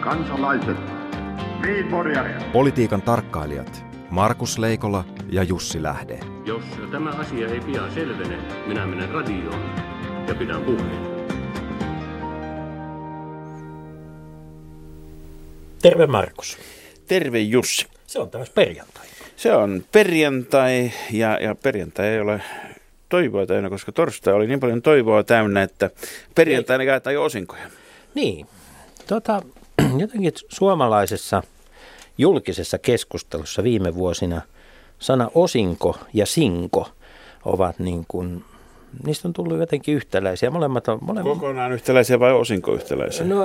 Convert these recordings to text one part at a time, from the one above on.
kansalaiset, Politiikan tarkkailijat Markus Leikola ja Jussi Lähde. Jos tämä asia ei pian selvene, minä menen radioon ja pidän puheen. Terve Markus. Terve Jussi. Se on taas perjantai. Se on perjantai ja, ja perjantai ei ole toivoa täynnä, koska torstai oli niin paljon toivoa täynnä, että perjantaina jaetaan jo osinkoja. Niin. Tota, jotenkin suomalaisessa julkisessa keskustelussa viime vuosina sana osinko ja sinko ovat niin kuin, niistä on tullut jotenkin yhtäläisiä. Molemmat on, molemmat, Kokonaan yhtäläisiä vai osinko yhtäläisiä? no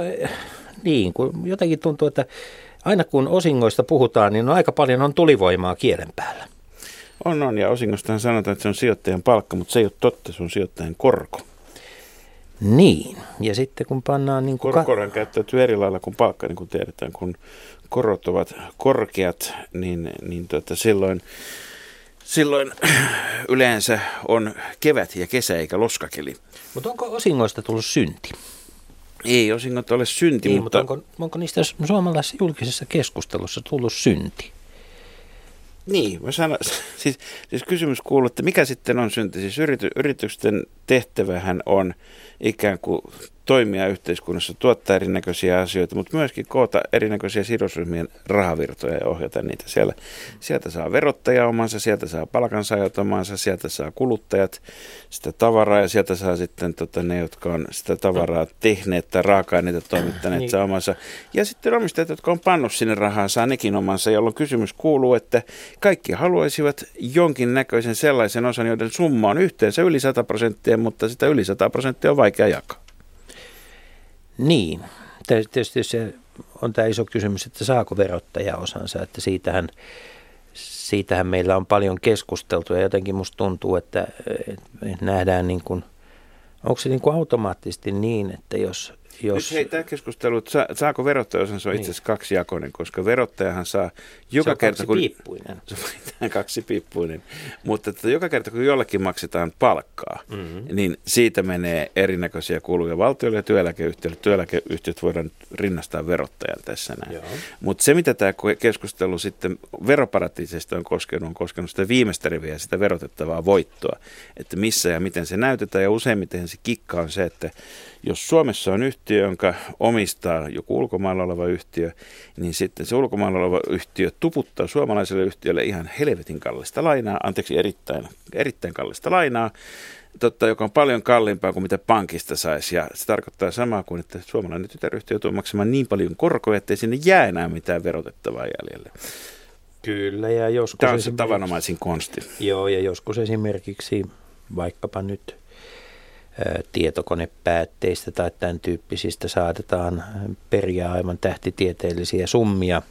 niin, kun jotenkin tuntuu, että aina kun osingoista puhutaan, niin aika paljon on tulivoimaa kielen päällä. On, on. Ja osingostahan sanotaan, että se on sijoittajan palkka, mutta se ei ole totta, se on sijoittajan korko. Niin, ja sitten kun pannaan niin kuin... Kor- korhan käyttäytyy eri lailla kuin palkka, niin kuin tiedetään. Kun korot ovat korkeat, niin, niin tota, silloin, silloin yleensä on kevät ja kesä eikä loskakeli. Mutta onko osingoista tullut synti? Ei osingot ole synti, Niin, mutta, mutta onko, onko niistä suomalaisessa julkisessa keskustelussa tullut synti? Niin, mä sanon, siis, siis kysymys kuuluu, että mikä sitten on synti? Siis yrity, yritysten tehtävähän on ikään kuin toimia yhteiskunnassa, tuottaa erinäköisiä asioita, mutta myöskin koota erinäköisiä sidosryhmien rahavirtoja ja ohjata niitä siellä. Sieltä saa verottaja omansa, sieltä saa palkansaajat omansa, sieltä saa kuluttajat sitä tavaraa ja sieltä saa sitten tota, ne, jotka on sitä tavaraa tehneet tai raaka-aineita toimittaneet Niin. saa omansa. Ja sitten omistajat, jotka on pannut sinne rahaa, saa nekin omansa, jolloin kysymys kuuluu, että kaikki haluaisivat jonkin näköisen sellaisen osan, joiden summa on yhteensä yli 100 prosenttia, mutta sitä yli 100 prosenttia on vaikea jakaa. Niin, tietysti se on tämä iso kysymys, että saako verottaja osansa, että siitähän, siitähän meillä on paljon keskusteltu ja jotenkin musta tuntuu, että nähdään niin kuin, onko se niin kuin automaattisesti niin, että jos, jos Jos... Hei, tämä keskustelu, että sa- saako verottaja osan, se on itse asiassa kaksijakoinen, koska verottajahan saa se joka on kerta, kun... piippuinen. Se on vähintään kaksipiippuinen. Mutta että joka kerta, kun jollekin maksetaan palkkaa, mm-hmm. niin siitä menee erinäköisiä kuluja valtiolle ja työeläkeyhtiölle. Työeläkeyhtiöt voidaan rinnastaa verottajan tässä näin. Mutta se, mitä tämä keskustelu sitten veroparatiiseista on koskenut, on koskenut sitä viimeistä riviä, sitä verotettavaa voittoa. Että missä ja miten se näytetään. Ja useimmiten se kikka on se, että jos Suomessa on yhtiö, jonka omistaa joku ulkomailla oleva yhtiö, niin sitten se ulkomailla oleva yhtiö tuputtaa suomalaiselle yhtiölle ihan helvetin kallista lainaa, anteeksi erittäin, erittäin kallista lainaa, totta, joka on paljon kalliimpaa kuin mitä pankista saisi. Ja se tarkoittaa samaa kuin, että suomalainen tytäryhtiö joutuu maksamaan niin paljon korkoja, että ei sinne jää enää mitään verotettavaa jäljelle. Kyllä, ja joskus Tämä on se tavanomaisin konsti. Joo, ja joskus esimerkiksi vaikkapa nyt tietokonepäätteistä tai tämän tyyppisistä saatetaan periä aivan tähtitieteellisiä summia,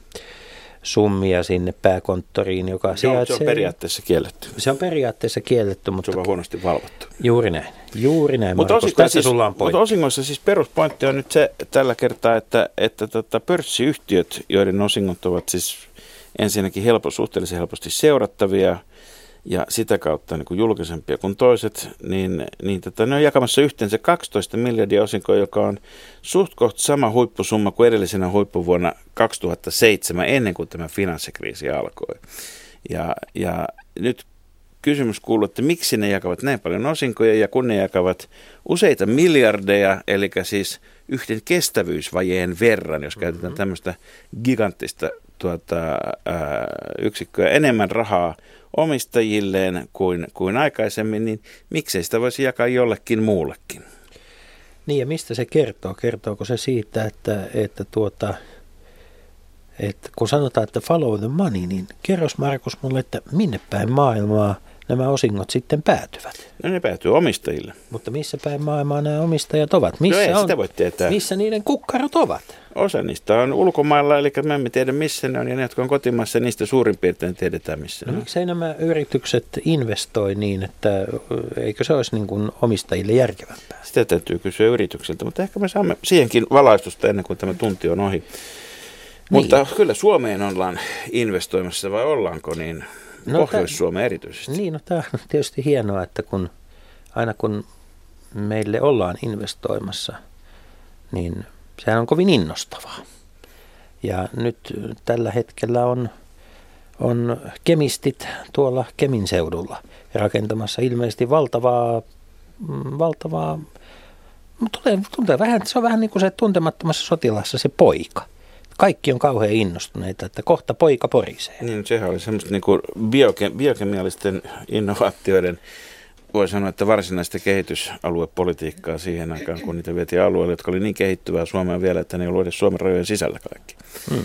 summia sinne pääkonttoriin, joka Se on, se sijaitsee... on periaatteessa kielletty. Se on periaatteessa kielletty, Se mutta on vaan huonosti valvottu. juuri näin. Juuri näin, Mutta Markus. Tässä sulla on pointti. mutta osingoissa siis peruspointti on nyt se tällä kertaa, että, että tota, pörssiyhtiöt, joiden osingot ovat siis ensinnäkin helpo, suhteellisen helposti seurattavia ja sitä kautta niin kuin julkisempia kuin toiset, niin, niin tota, ne on jakamassa yhteensä 12 miljardia osinkoa, joka on suht koht sama huippusumma kuin edellisenä huippuvuonna 2007, ennen kuin tämä finanssikriisi alkoi. Ja, ja nyt kysymys kuuluu, että miksi ne jakavat näin paljon osinkoja ja kun ne jakavat useita miljardeja, eli siis yhden kestävyysvajeen verran, jos käytetään Mm-hmm. tämmöistä giganttista tuota, ää, yksikköä, enemmän rahaa omistajilleen kuin, kuin aikaisemmin, niin miksei sitä voisi jakaa jollekin muullekin? Niin ja mistä se kertoo? Kertooko se siitä, että, että, tuota, että kun sanotaan, että follow the money, niin kerros Markus mulle, että minne päin maailmaa nämä osingot sitten päätyvät? No ne päätyy omistajille. Mutta missä päin maailmaa nämä omistajat ovat? Missä, No ei on, sitä voi tietää. missä niiden kukkarot ovat? Osa niistä on ulkomailla, eli me emme tiedä missä ne on, ja ne, jotka on kotimaassa, niistä suurin piirtein tiedetään missä No ne on. miksei nämä yritykset investoi niin, että eikö se olisi niin kuin omistajille järkevämpää? Sitä täytyy kysyä yritykseltä, mutta ehkä me saamme siihenkin valaistusta ennen kuin tämä tunti on ohi. Mutta kyllä Suomeen ollaan investoimassa, vai ollaanko niin? No, Pohjois-Suomeen erityisesti. Niin, no tämä on tietysti hienoa, että kun aina kun meille ollaan investoimassa, niin sehän on kovin innostavaa. Ja nyt tällä hetkellä on, on kemistit tuolla Kemin seudulla rakentamassa ilmeisesti valtavaa, mm, valtavaa tulee, tuntuu vähän, se on vähän niin kuin se tuntemattomassa sotilassa se poika. Kaikki on kauhean innostuneita, että kohta poika porisee. Niin, sehän oli semmoista niin kuin bioke, biokemiallisten innovaatioiden voi sanoa, että varsinaista kehitysaluepolitiikkaa siihen aikaan, kun niitä vietiin alueelle, jotka oli niin kehittyvää Suomea vielä, että ne ei ollut edes Suomen rajojen sisällä kaikki. Hmm.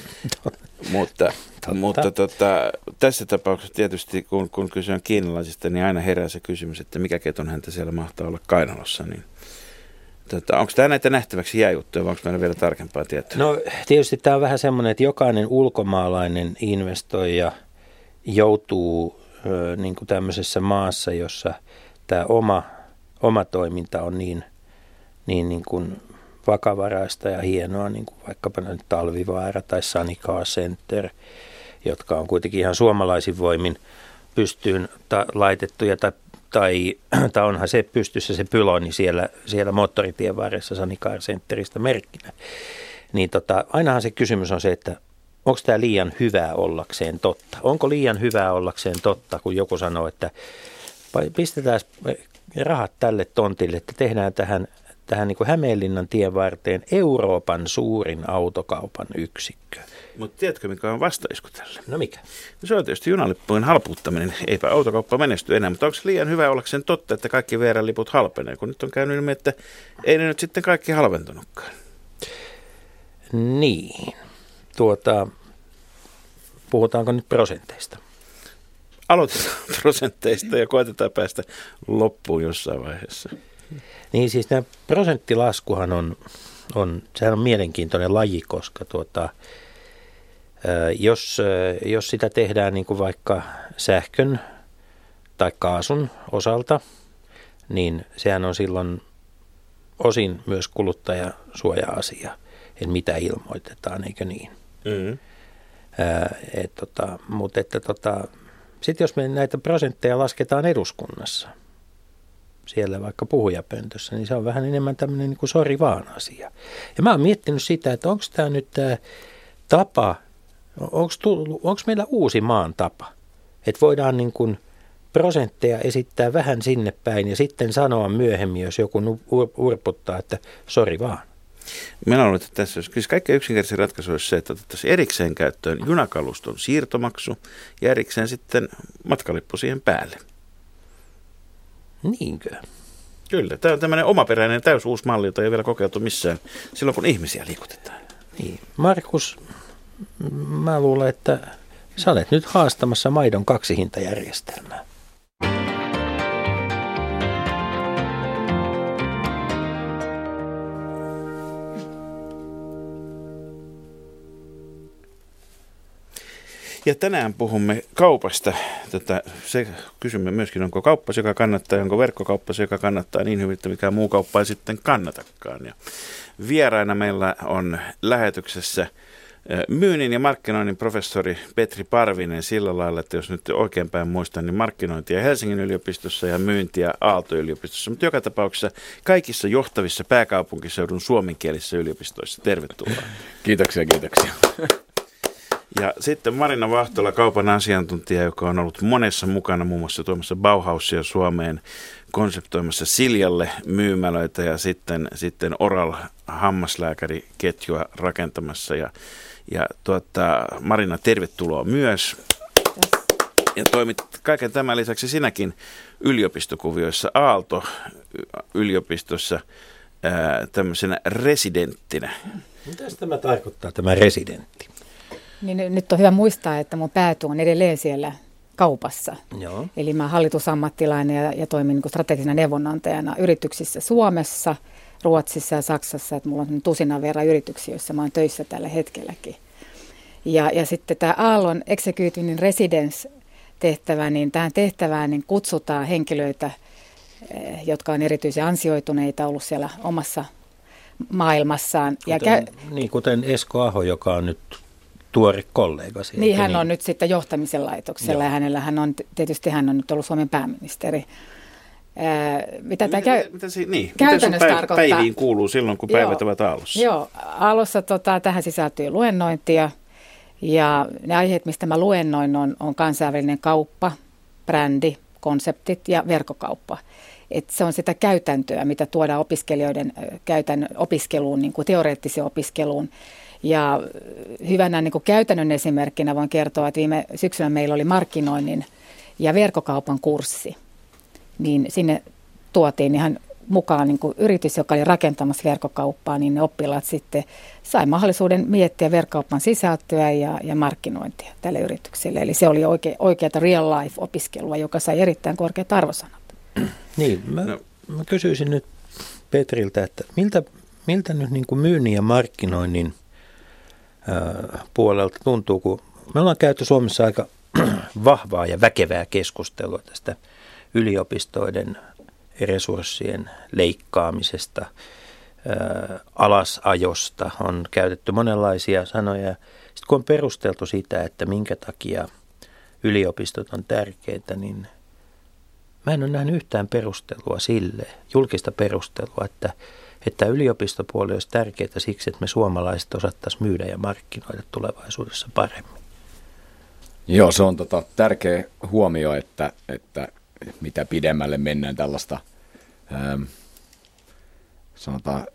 mutta mutta tota, tässä tapauksessa tietysti, kun, kun kyse on kiinalaisista, niin aina herää se kysymys, että mikä keton häntä siellä mahtaa olla kainalossa. Niin, tota, onko tämä näitä nähtäväksi jääjuttuja vai onko meillä vielä tarkempaa tietoa? No tietysti tämä on vähän semmoinen, että jokainen ulkomaalainen investoija joutuu ö, niin kuin tämmöisessä maassa, jossa – tämä oma, oma toiminta on niin, niin, niin kuin vakavaraista ja hienoa, niin kuin vaikkapa nyt Talvivaara tai Sanikaa Center, jotka on kuitenkin ihan suomalaisin voimin pystyyn ta- laitettuja tai, tai, tai onhan se pystyssä se pyloni siellä, siellä moottoritien varressa Sanikaa Centeristä merkkinä. Niin tota, ainahan se kysymys on se, että onko tämä liian hyvää ollakseen totta? Onko liian hyvää ollakseen totta, kun joku sanoo, että pistetään rahat tälle tontille, että tehdään tähän, tähän niin kuin Hämeenlinnan tien varteen Euroopan suurin autokaupan yksikkö. Mutta tiedätkö, mikä on vastaisku tälle? No mikä? No se on tietysti junalippujen halpuuttaminen. Eipä autokauppa menesty enää, mutta onko se liian hyvä olla sen totta, että kaikki VR-liput halpenee, kun nyt on käynyt ilmi, että ei ne nyt sitten kaikki halventunutkaan. Niin. Tuota, puhutaanko nyt prosenteista? aloitetaan prosentteista ja koetetaan päästä loppuun jossain vaiheessa. Niin siis tämä prosenttilaskuhan on, on, sehän on mielenkiintoinen laji, koska tuota, jos, jos sitä tehdään niin kuin vaikka sähkön tai kaasun osalta, niin sehän on silloin osin myös kuluttajasuoja-asia, että mitä ilmoitetaan, eikö niin? Mm-hmm. et, tota, mutta että tota, sitten jos me näitä prosentteja lasketaan eduskunnassa, siellä vaikka puhujapöntössä, niin se on vähän enemmän tämmöinen niin kuin sori vaan asia. Ja mä oon miettinyt sitä, että onko tämä nyt tämä tapa, onko meillä uusi maan tapa, että voidaan niin kuin prosentteja esittää vähän sinne päin ja sitten sanoa myöhemmin, jos joku urputtaa, että sori vaan. Minä luulen, että tässä olisi, siis kaikkein yksinkertaisin ratkaisu olisi se, että otettaisiin erikseen käyttöön junakaluston siirtomaksu ja erikseen sitten matkalippu siihen päälle. Niinkö? Kyllä, tämä on tämmöinen omaperäinen täys uusi malli, jota ei vielä kokeiltu missään silloin, kun ihmisiä liikutetaan. Niin. Markus, mä luulen, että sä olet nyt haastamassa maidon kaksihintajärjestelmää. Ja tänään puhumme kaupasta. Tätä, se kysymme myöskin, onko kauppa, joka kannattaa, onko verkkokauppa, joka kannattaa niin hyvin, että mikä muu kauppa ei sitten kannatakaan. Ja vieraina meillä on lähetyksessä myynnin ja markkinoinnin professori Petri Parvinen sillä lailla, että jos nyt oikein päin muistan, niin markkinointia Helsingin yliopistossa ja myyntiä Aalto-yliopistossa. Mutta joka tapauksessa kaikissa johtavissa pääkaupunkiseudun suomenkielisissä yliopistoissa. Tervetuloa. Kiitoksia, kiitoksia. Ja sitten Marina Vahtola, kaupan asiantuntija, joka on ollut monessa mukana, muun muassa tuomassa Bauhausia Suomeen, konseptoimassa Siljalle myymälöitä ja sitten, sitten Oral hammaslääkäriketjua rakentamassa. Ja, ja tuota, Marina, tervetuloa myös. Ja toimit kaiken tämän lisäksi sinäkin yliopistokuvioissa Aalto-yliopistossa tämmöisenä residenttinä. Mitä tämä tarkoittaa, tämä residentti? Niin nyt on hyvä muistaa, että mun pääty on edelleen siellä kaupassa. Joo. Eli mä hallitusammattilainen ja, ja toimin niin strategisena neuvonantajana yrityksissä Suomessa, Ruotsissa ja Saksassa. Että mulla on tusinan verran yrityksiä, joissa mä oon töissä tällä hetkelläkin. Ja, ja sitten tämä Aallon Executive Residence tehtävä, niin tähän tehtävään niin kutsutaan henkilöitä, eh, jotka on erityisen ansioituneita ollut siellä omassa maailmassaan. Kuten, ja käy, niin, kuten Esko Aho, joka on nyt tuore kollega. Sieltä, niin, hän niin. on nyt sitten johtamisen laitoksella Joo. ja hänellä hän on, tietysti hän on nyt ollut Suomen pääministeri. Mitä tämä mitä, käy... mitä, se, niin, käytännössä mitä päiv- tarkoittaa? päiviin kuuluu silloin, kun päivät Joo. ovat aallossa? Joo, alussa tota, tähän sisältyy luennointia ja ne aiheet, mistä mä luennoin, on, on kansainvälinen kauppa, brändi, konseptit ja verkkokauppa. Et se on sitä käytäntöä, mitä tuodaan opiskelijoiden käytän, opiskeluun, niin kuin teoreettiseen opiskeluun. Ja hyvänä niin kuin käytännön esimerkkinä voin kertoa, että viime syksynä meillä oli markkinoinnin ja verkkokaupan kurssi. Niin sinne tuotiin ihan mukaan niin kuin yritys, joka oli rakentamassa verkkokauppaa, niin ne oppilaat sitten sai mahdollisuuden miettiä verkkokaupan sisältöä ja, ja markkinointia tälle yritykselle. Eli se oli oike, oikeata real life opiskelua, joka sai erittäin korkeat arvosanat. Niin, mä, No. mä kysyisin nyt Petriltä, että miltä, miltä nyt niin kuin myynnin ja markkinoinnin ää, puolelta tuntuu, kun me ollaan käyty Suomessa aika vahvaa ja väkevää keskustelua tästä yliopistoiden resurssien leikkaamisesta, alasajosta, on käytetty monenlaisia sanoja. Sitten kun on perusteltu sitä, että minkä takia yliopistot on tärkeitä, niin Mä en ole nähnyt yhtään perustelua sille, julkista perustelua, että, että yliopistopuoli olisi tärkeää siksi, että me suomalaiset osattaisiin myydä ja markkinoida tulevaisuudessa paremmin. Joo, se on tota, tärkeä huomio, että, että mitä pidemmälle mennään tällaista ähm, sanotaan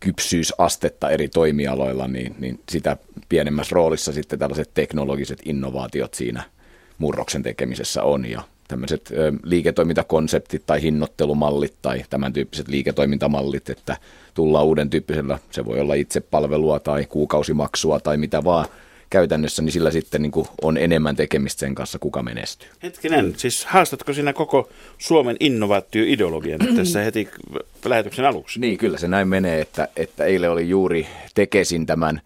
kypsyysastetta eri toimialoilla, niin, niin sitä pienemmässä roolissa sitten tällaiset teknologiset innovaatiot siinä murroksen tekemisessä on. Ja tämmöiset ö, liiketoimintakonseptit tai hinnoittelumallit tai tämän tyyppiset liiketoimintamallit, että tullaan uuden tyyppisellä, se voi olla itsepalvelua tai kuukausimaksua tai mitä vaan käytännössä, niin sillä sitten niin kuin on enemmän tekemistä sen kanssa, kuka menestyy. Hetkinen, siis haastatko sinä koko Suomen innovaatioideologian tässä heti lähetyksen aluksi? Niin, kyllä se näin menee, että, että eilen oli juuri Tekesin tämän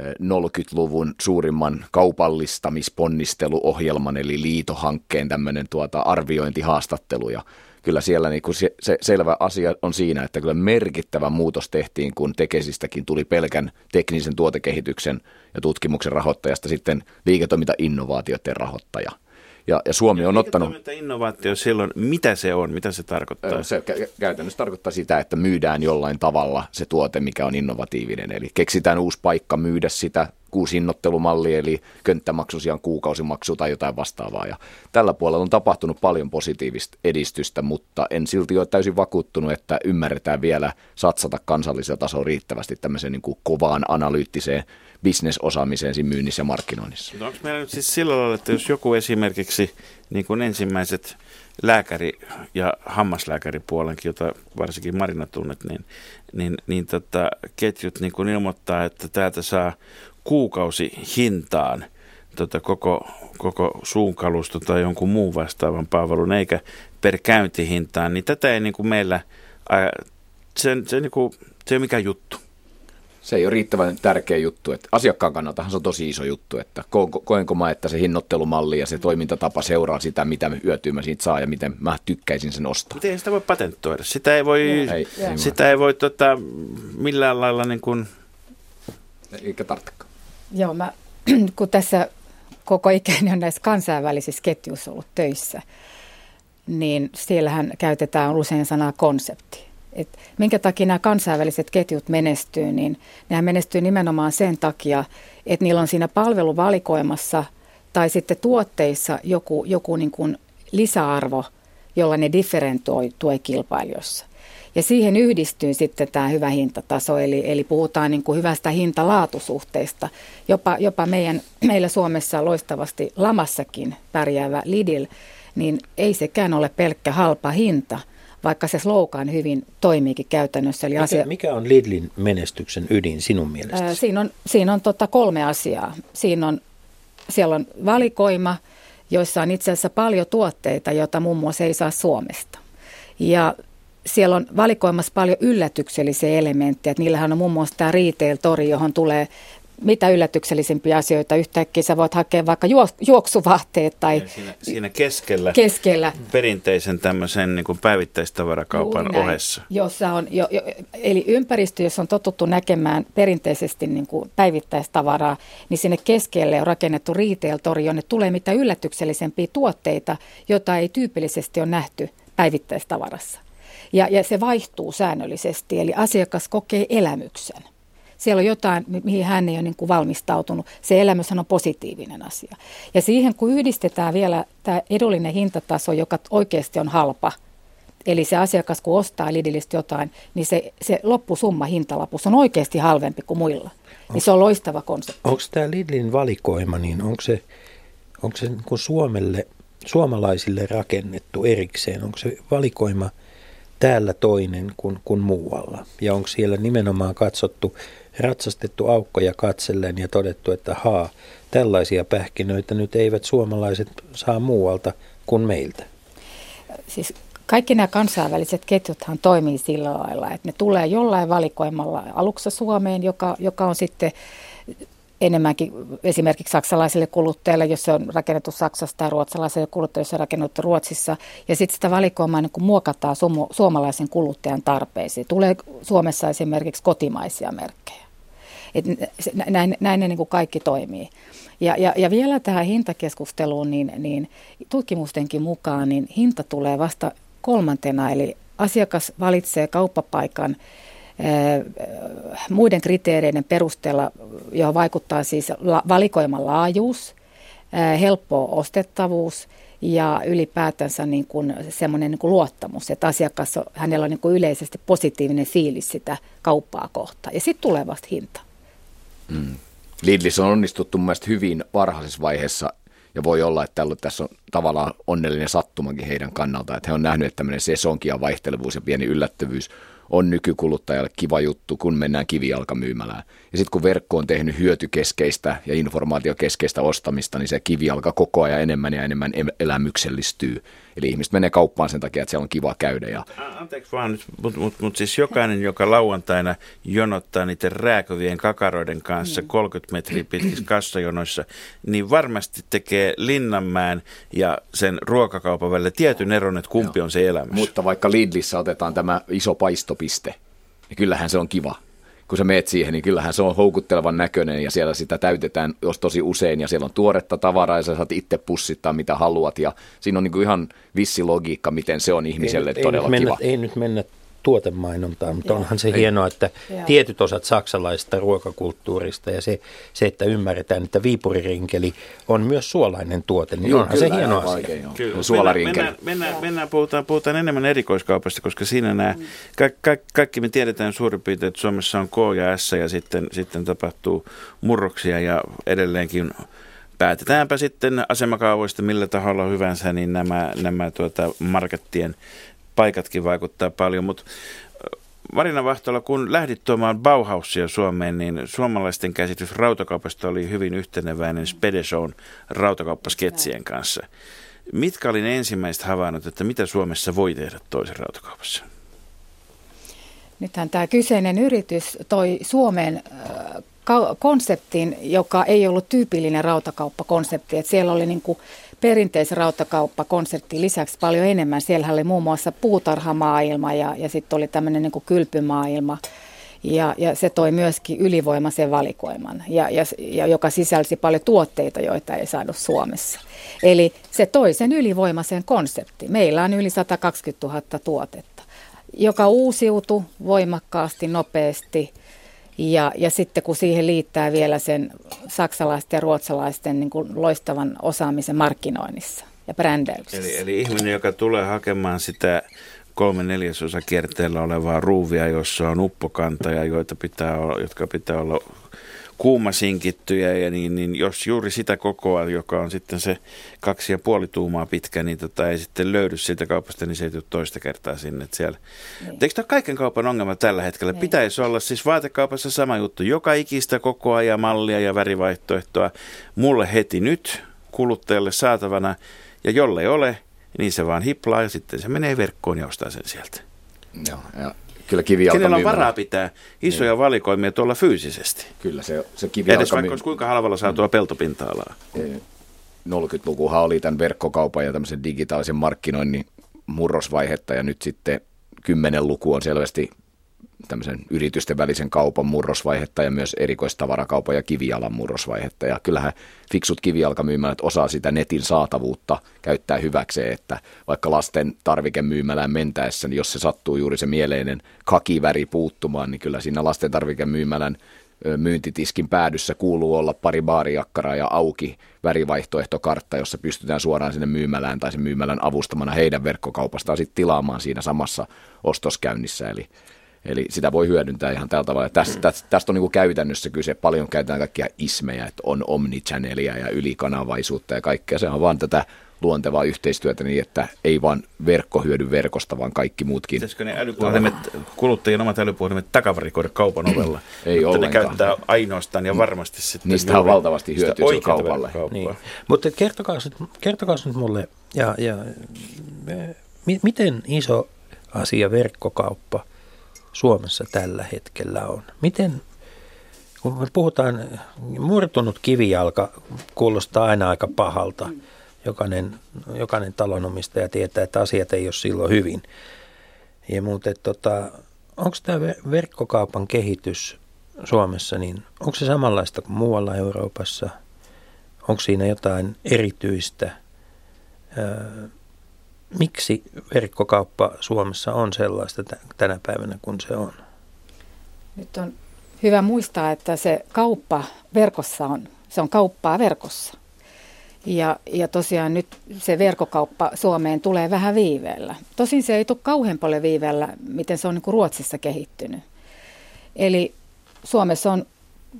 ö, 40-luvun suurimman kaupallistamisponnisteluohjelman, eli liitohankkeen tämmöinen tuota arviointihaastattelu, ja kyllä siellä niin kuin se, se selvä asia on siinä, että kyllä merkittävä muutos tehtiin, kun Tekesistäkin tuli pelkän teknisen tuotekehityksen ja tutkimuksen rahoittajasta sitten liiketoimintainnovaatioiden rahoittaja. Ja, ja Suomi on ottanut... innovaatio silloin, mitä se on, mitä se tarkoittaa? Se kä- käytännössä tarkoittaa sitä, että myydään jollain tavalla se tuote, mikä on innovatiivinen. Eli keksitään uusi paikka myydä sitä, uusi hinnoittelumalli, eli könttämaksu sijaan kuukausimaksu tai jotain vastaavaa. Ja tällä puolella on tapahtunut paljon positiivista edistystä, mutta en silti ole täysin vakuuttunut, että ymmärretään vielä satsata kansallisella tasolla riittävästi tämmöiseen niin kuin kovaan analyyttiseen bisnesosaamiseen siinä myynnissä ja markkinoinnissa. Mutta onko meillä nyt siis sillä lailla, että jos joku esimerkiksi niin kuin ensimmäiset lääkäri- ja hammaslääkäripuolenkin, jota varsinkin Marina tunnet, niin, niin, niin tota, ketjut niin kuin ilmoittaa, että täältä saa kuukausi hintaan tota koko, koko suunkalusto tai jonkun muun vastaavan palvelun, eikä per käyntihintaan, niin tätä ei niin kuin meillä, se, se, niin kuin, se ei ole mikään juttu. Se ei ole riittävän tärkeä juttu. Että asiakkaan kannaltahan se on tosi iso juttu, että ko- koenko mä, että se hinnoittelumalli ja se toimintatapa seuraa sitä, mitä hyötyä mä siitä saa ja miten mä tykkäisin sen ostaa. Ei sitä voi patentoida. Sitä ei voi, Ei, ei sitä ei voi tota, millään lailla niin kuin, Eikä tarvitsekaan. Joo, mä, kun tässä koko ikäni on näissä kansainvälisissä ketjuissa ollut töissä, niin siellähän käytetään usein sanaa konsepti. Et minkä takia nämä kansainväliset ketjut menestyy, niin nehän menestyy nimenomaan sen takia, että niillä on siinä palveluvalikoimassa tai sitten tuotteissa joku, joku niin kuin lisäarvo, jolla ne differentoituu kilpailijoissa. Ja siihen yhdistyy sitten tämä hyvä hintataso, eli, eli puhutaan niin kuin hyvästä hinta-laatusuhteesta. Jopa, jopa meidän, meillä Suomessa loistavasti lamassakin pärjäävä Lidl, niin ei sekään ole pelkkä halpa hinta, vaikka se slogan hyvin toimiikin käytännössä. Eli asia, Mikä, mikä on Lidlin menestyksen ydin sinun ää, mielestäsi? siinä on, siinä on tota kolme asiaa. Siinä on, siellä on valikoima, joissa on itse asiassa paljon tuotteita, joita muun muassa ei saa Suomesta. Ja siellä on valikoimassa paljon yllätyksellisiä elementtejä. Että niillähän on muun muassa tämä retail-tori, johon tulee mitä yllätyksellisimpiä asioita. Yhtäkkiä sä voit hakea vaikka juok- juoksuvahteet tai siinä, siinä keskellä keskellä. perinteisen tämmöisen niin kuin päivittäistavarakaupan Juuri näin, ohessa. Jossa on, jo, jo, eli ympäristö, jossa on totuttu näkemään perinteisesti niin kuin päivittäistavaraa, niin sinne keskelle on rakennettu retail-tori, jonne tulee mitä yllätyksellisempiä tuotteita, joita ei tyypillisesti ole nähty päivittäistavarassa. Ja, ja se vaihtuu säännöllisesti, eli asiakas kokee elämyksen. Siellä on jotain, mihin hän ei ole niin kuin valmistautunut. Se elämys on positiivinen asia. Ja siihen kun yhdistetään vielä tämä edullinen hintataso, joka oikeasti on halpa, Eli se asiakas, kun ostaa Lidlistä jotain, niin se, se loppusumma hintalapus on oikeasti halvempi kuin muilla. Onks, niin se on loistava konsepti. Onko tämä Lidlin valikoima, niin onko se, onko se niin Suomelle, suomalaisille rakennettu erikseen? Onko se valikoima täällä toinen kuin, kuin muualla? Ja onko siellä nimenomaan katsottu, ratsastettu aukkoja katsellen ja todettu, että haa, tällaisia pähkinöitä nyt eivät suomalaiset saa muualta kuin meiltä? Siis kaikki nämä kansainväliset ketjuthan toimii sillä lailla, että ne tulee jollain valikoimalla aluksi Suomeen, joka, joka on sitten enemmänkin esimerkiksi saksalaisille kuluttajille, jos se on rakennettu Saksassa tai ruotsalaisille kuluttajille, jos se on rakennettu Ruotsissa. Ja sitten sitä valikoimaa niin kuin muokataan suomalaisen kuluttajan tarpeisiin. Tulee Suomessa esimerkiksi kotimaisia merkkejä. Et näin, näin ne niin kuin kaikki toimii. Ja, ja, ja vielä tähän hintakeskusteluun, niin, niin tutkimustenkin mukaan niin hinta tulee vasta kolmantena, eli asiakas valitsee kauppapaikan muiden kriteereiden perusteella, johon vaikuttaa siis valikoiman laajuus, helppo ostettavuus ja ylipäätänsä niin kuin semmoinen niin kuin luottamus, että asiakas, hänellä on niin kuin yleisesti positiivinen fiilis sitä kauppaa kohtaan. Ja sitten tulee vasta hinta. Mm. Lidlis on onnistuttu mielestäni hyvin varhaisessa vaiheessa ja voi olla, että tässä on tavallaan onnellinen sattumakin heidän kannalta, että he on nähnyt, että tämmöinen sesonki ja vaihtelevuus ja pieni yllättävyys on nykykuluttajalle kiva juttu, kun mennään kivijalkamyymälään. Ja sitten kun verkko on tehnyt hyötykeskeistä ja informaatiokeskeistä ostamista, niin se kivijalka koko ajan enemmän ja enemmän elämyksellistyy. Eli ihmiset menee kauppaan sen takia, että siellä on kiva käydä. Ja... Anteeksi vaan nyt, mutta mut, mut siis jokainen, joka lauantaina jonottaa niiden rääkövien kakaroiden kanssa 30 mm. metriä pitkissä kassajonoissa, niin varmasti tekee Linnanmäen ja sen ruokakaupan välillä tietyn eron, että kumpi Joo. on se elämys. Mutta vaikka Lidlissä otetaan tämä iso paistopiste, niin kyllähän se on kiva. Kun sä meet siihen, niin kyllähän se on houkuttelevan näköinen ja siellä sitä täytetään jos tosi usein ja siellä on tuoretta tavaraa ja sä saat itse pussittaa mitä haluat. Ja siinä on niin kuin ihan vissi logiikka, miten se on ihmiselle ei, todella ei mennä, kiva. Ei nyt mennä tuotemainontaa, mutta Joo. onhan se Ei. hienoa, että Joo. tietyt osat saksalaista ruokakulttuurista ja se, se, että ymmärretään, että viipuririnkeli on myös suolainen tuote, niin Joo, onhan kyllä, se hieno asia. Oikein, kyllä. Suolarinkeli. Mennään, mennään, mennään puhutaan, puhutaan enemmän erikoiskaupasta, koska siinä nämä, mm. ka, ka, kaikki me tiedetään suurin piirtein, että Suomessa on K ja S ja sitten, sitten tapahtuu murroksia ja edelleenkin päätetäänpä sitten asemakaavoista millä taholla hyvänsä, niin nämä, nämä tuota, markettien paikatkin vaikuttaa paljon, mutta Marina Vahtola, kun lähdit tuomaan Bauhausia Suomeen, niin suomalaisten käsitys rautakaupasta oli hyvin yhteneväinen Spedeshon rautakauppsketsien kanssa. Mitkä oli ne ensimmäiset havainnot, että mitä Suomessa voi tehdä toisen rautakaupassa? Nythän tämä kyseinen yritys toi Suomeen konseptin, joka ei ollut tyypillinen rautakauppakonsepti. Että siellä oli niin perinteisen rautakauppakonseptin lisäksi paljon enemmän. Siellä oli muun muassa puutarhamaailma ja, ja sitten oli tämmöinen niin kylpymaailma. Ja, ja se toi myöskin ylivoimaisen valikoiman, ja, ja, ja joka sisälsi paljon tuotteita, joita ei saanut Suomessa. Eli se toi sen ylivoimaisen konsepti. Meillä on yli 120 000 tuotetta, joka uusiutui voimakkaasti, nopeasti – ja, ja sitten kun siihen liittää vielä sen saksalaisten ja ruotsalaisten niin kuin loistavan osaamisen markkinoinnissa ja brändäyksessä. Eli, eli ihminen, joka tulee hakemaan sitä kolme neljäsosa kierteellä olevaa ruuvia, jossa on uppokantaja, joita pitää olla, jotka pitää olla kuumasinkittyjä ja niin, niin jos juuri sitä kokoa, joka on sitten se kaksi ja puoli tuumaa pitkä, niin tota ei sitten löydy siitä kaupasta, niin se ei tule toista kertaa sinne. Että siellä. Niin. Eikö tämä kaiken kaupan ongelma tällä hetkellä? Niin. Pitäisi olla siis vaatekaupassa sama juttu. Joka ikistä kokoa ja mallia ja värivaihtoehtoa mulle heti nyt kuluttajalle saatavana. Ja jollei ole, niin se vaan hiplaa ja sitten se menee verkkoon ja ostaa sen sieltä. Joo, ja kyllä kivijalka Kenellä on varaa pitää isoja niin. valikoimia tuolla fyysisesti? Kyllä se, se kivijalka... Edes vaikka olisi kuinka halvalla saatua mm. peltopinta-alaa. 90-lukuhan oli tämän verkkokaupan ja tämmöisen digitaalisen markkinoinnin murrosvaihetta ja nyt sitten kymmenen luku on selvästi tämmöisen yritysten välisen kaupan murrosvaihetta ja myös erikoistavarakaupan ja kivialan murrosvaihetta. Ja kyllähän fiksut kivijalkamyymälät osaa sitä netin saatavuutta käyttää hyväkseen, että vaikka lasten tarvikemyymälään mentäessä, niin jos se sattuu juuri se mieleinen kakiväri puuttumaan, niin kyllä siinä lasten tarvikemyymälän myyntitiskin päädyssä kuuluu olla pari baarijakkaraa ja auki värivaihtoehtokartta, jossa pystytään suoraan sinne myymälään tai sen myymälän avustamana heidän verkkokaupastaan sitten tilaamaan siinä samassa ostoskäynnissä. Eli, eli sitä voi hyödyntää ihan tällä tavalla. Tästä, tästä, tästä on niin kuin käytännössä kyse. Paljon käytetään kaikkia ismejä, että on omnichannelia ja ylikanavaisuutta ja kaikkea. Se on vaan tätä luontevaa yhteistyötä niin, että ei vain verkko hyödy verkosta, vaan kaikki muutkin. Pitäisikö ne älypuhelimet, kuluttajien omat älypuhelimet takavarikoida kaupan ovella? ei ollenkaan. ne käyttää ainoastaan ja varmasti sitten Niistä on valtavasti hyötyä kaupalle. Niin. Mutta kertokaa nyt, kertokaa nyt mulle, ja, ja, mi, miten iso asia verkkokauppa Suomessa tällä hetkellä on? Miten, kun me puhutaan, murtunut kivijalka kuulostaa aina aika pahalta. Jokainen, jokainen talonomistaja tietää, että asiat ei ole silloin hyvin. Ja muuten, tota, onko tämä verkkokaupan kehitys Suomessa, niin onko se samanlaista kuin muualla Euroopassa? Onko siinä jotain erityistä? Miksi verkkokauppa Suomessa on sellaista tänä päivänä kuin se on? Nyt on hyvä muistaa, että se kauppa verkossa on, se on kauppaa verkossa. Ja, ja tosiaan nyt se verkkokauppa Suomeen tulee vähän viiveellä. Tosin se ei tule kauhean paljon viiveellä, miten se on niin kuin Ruotsissa kehittynyt. Eli Suomessa on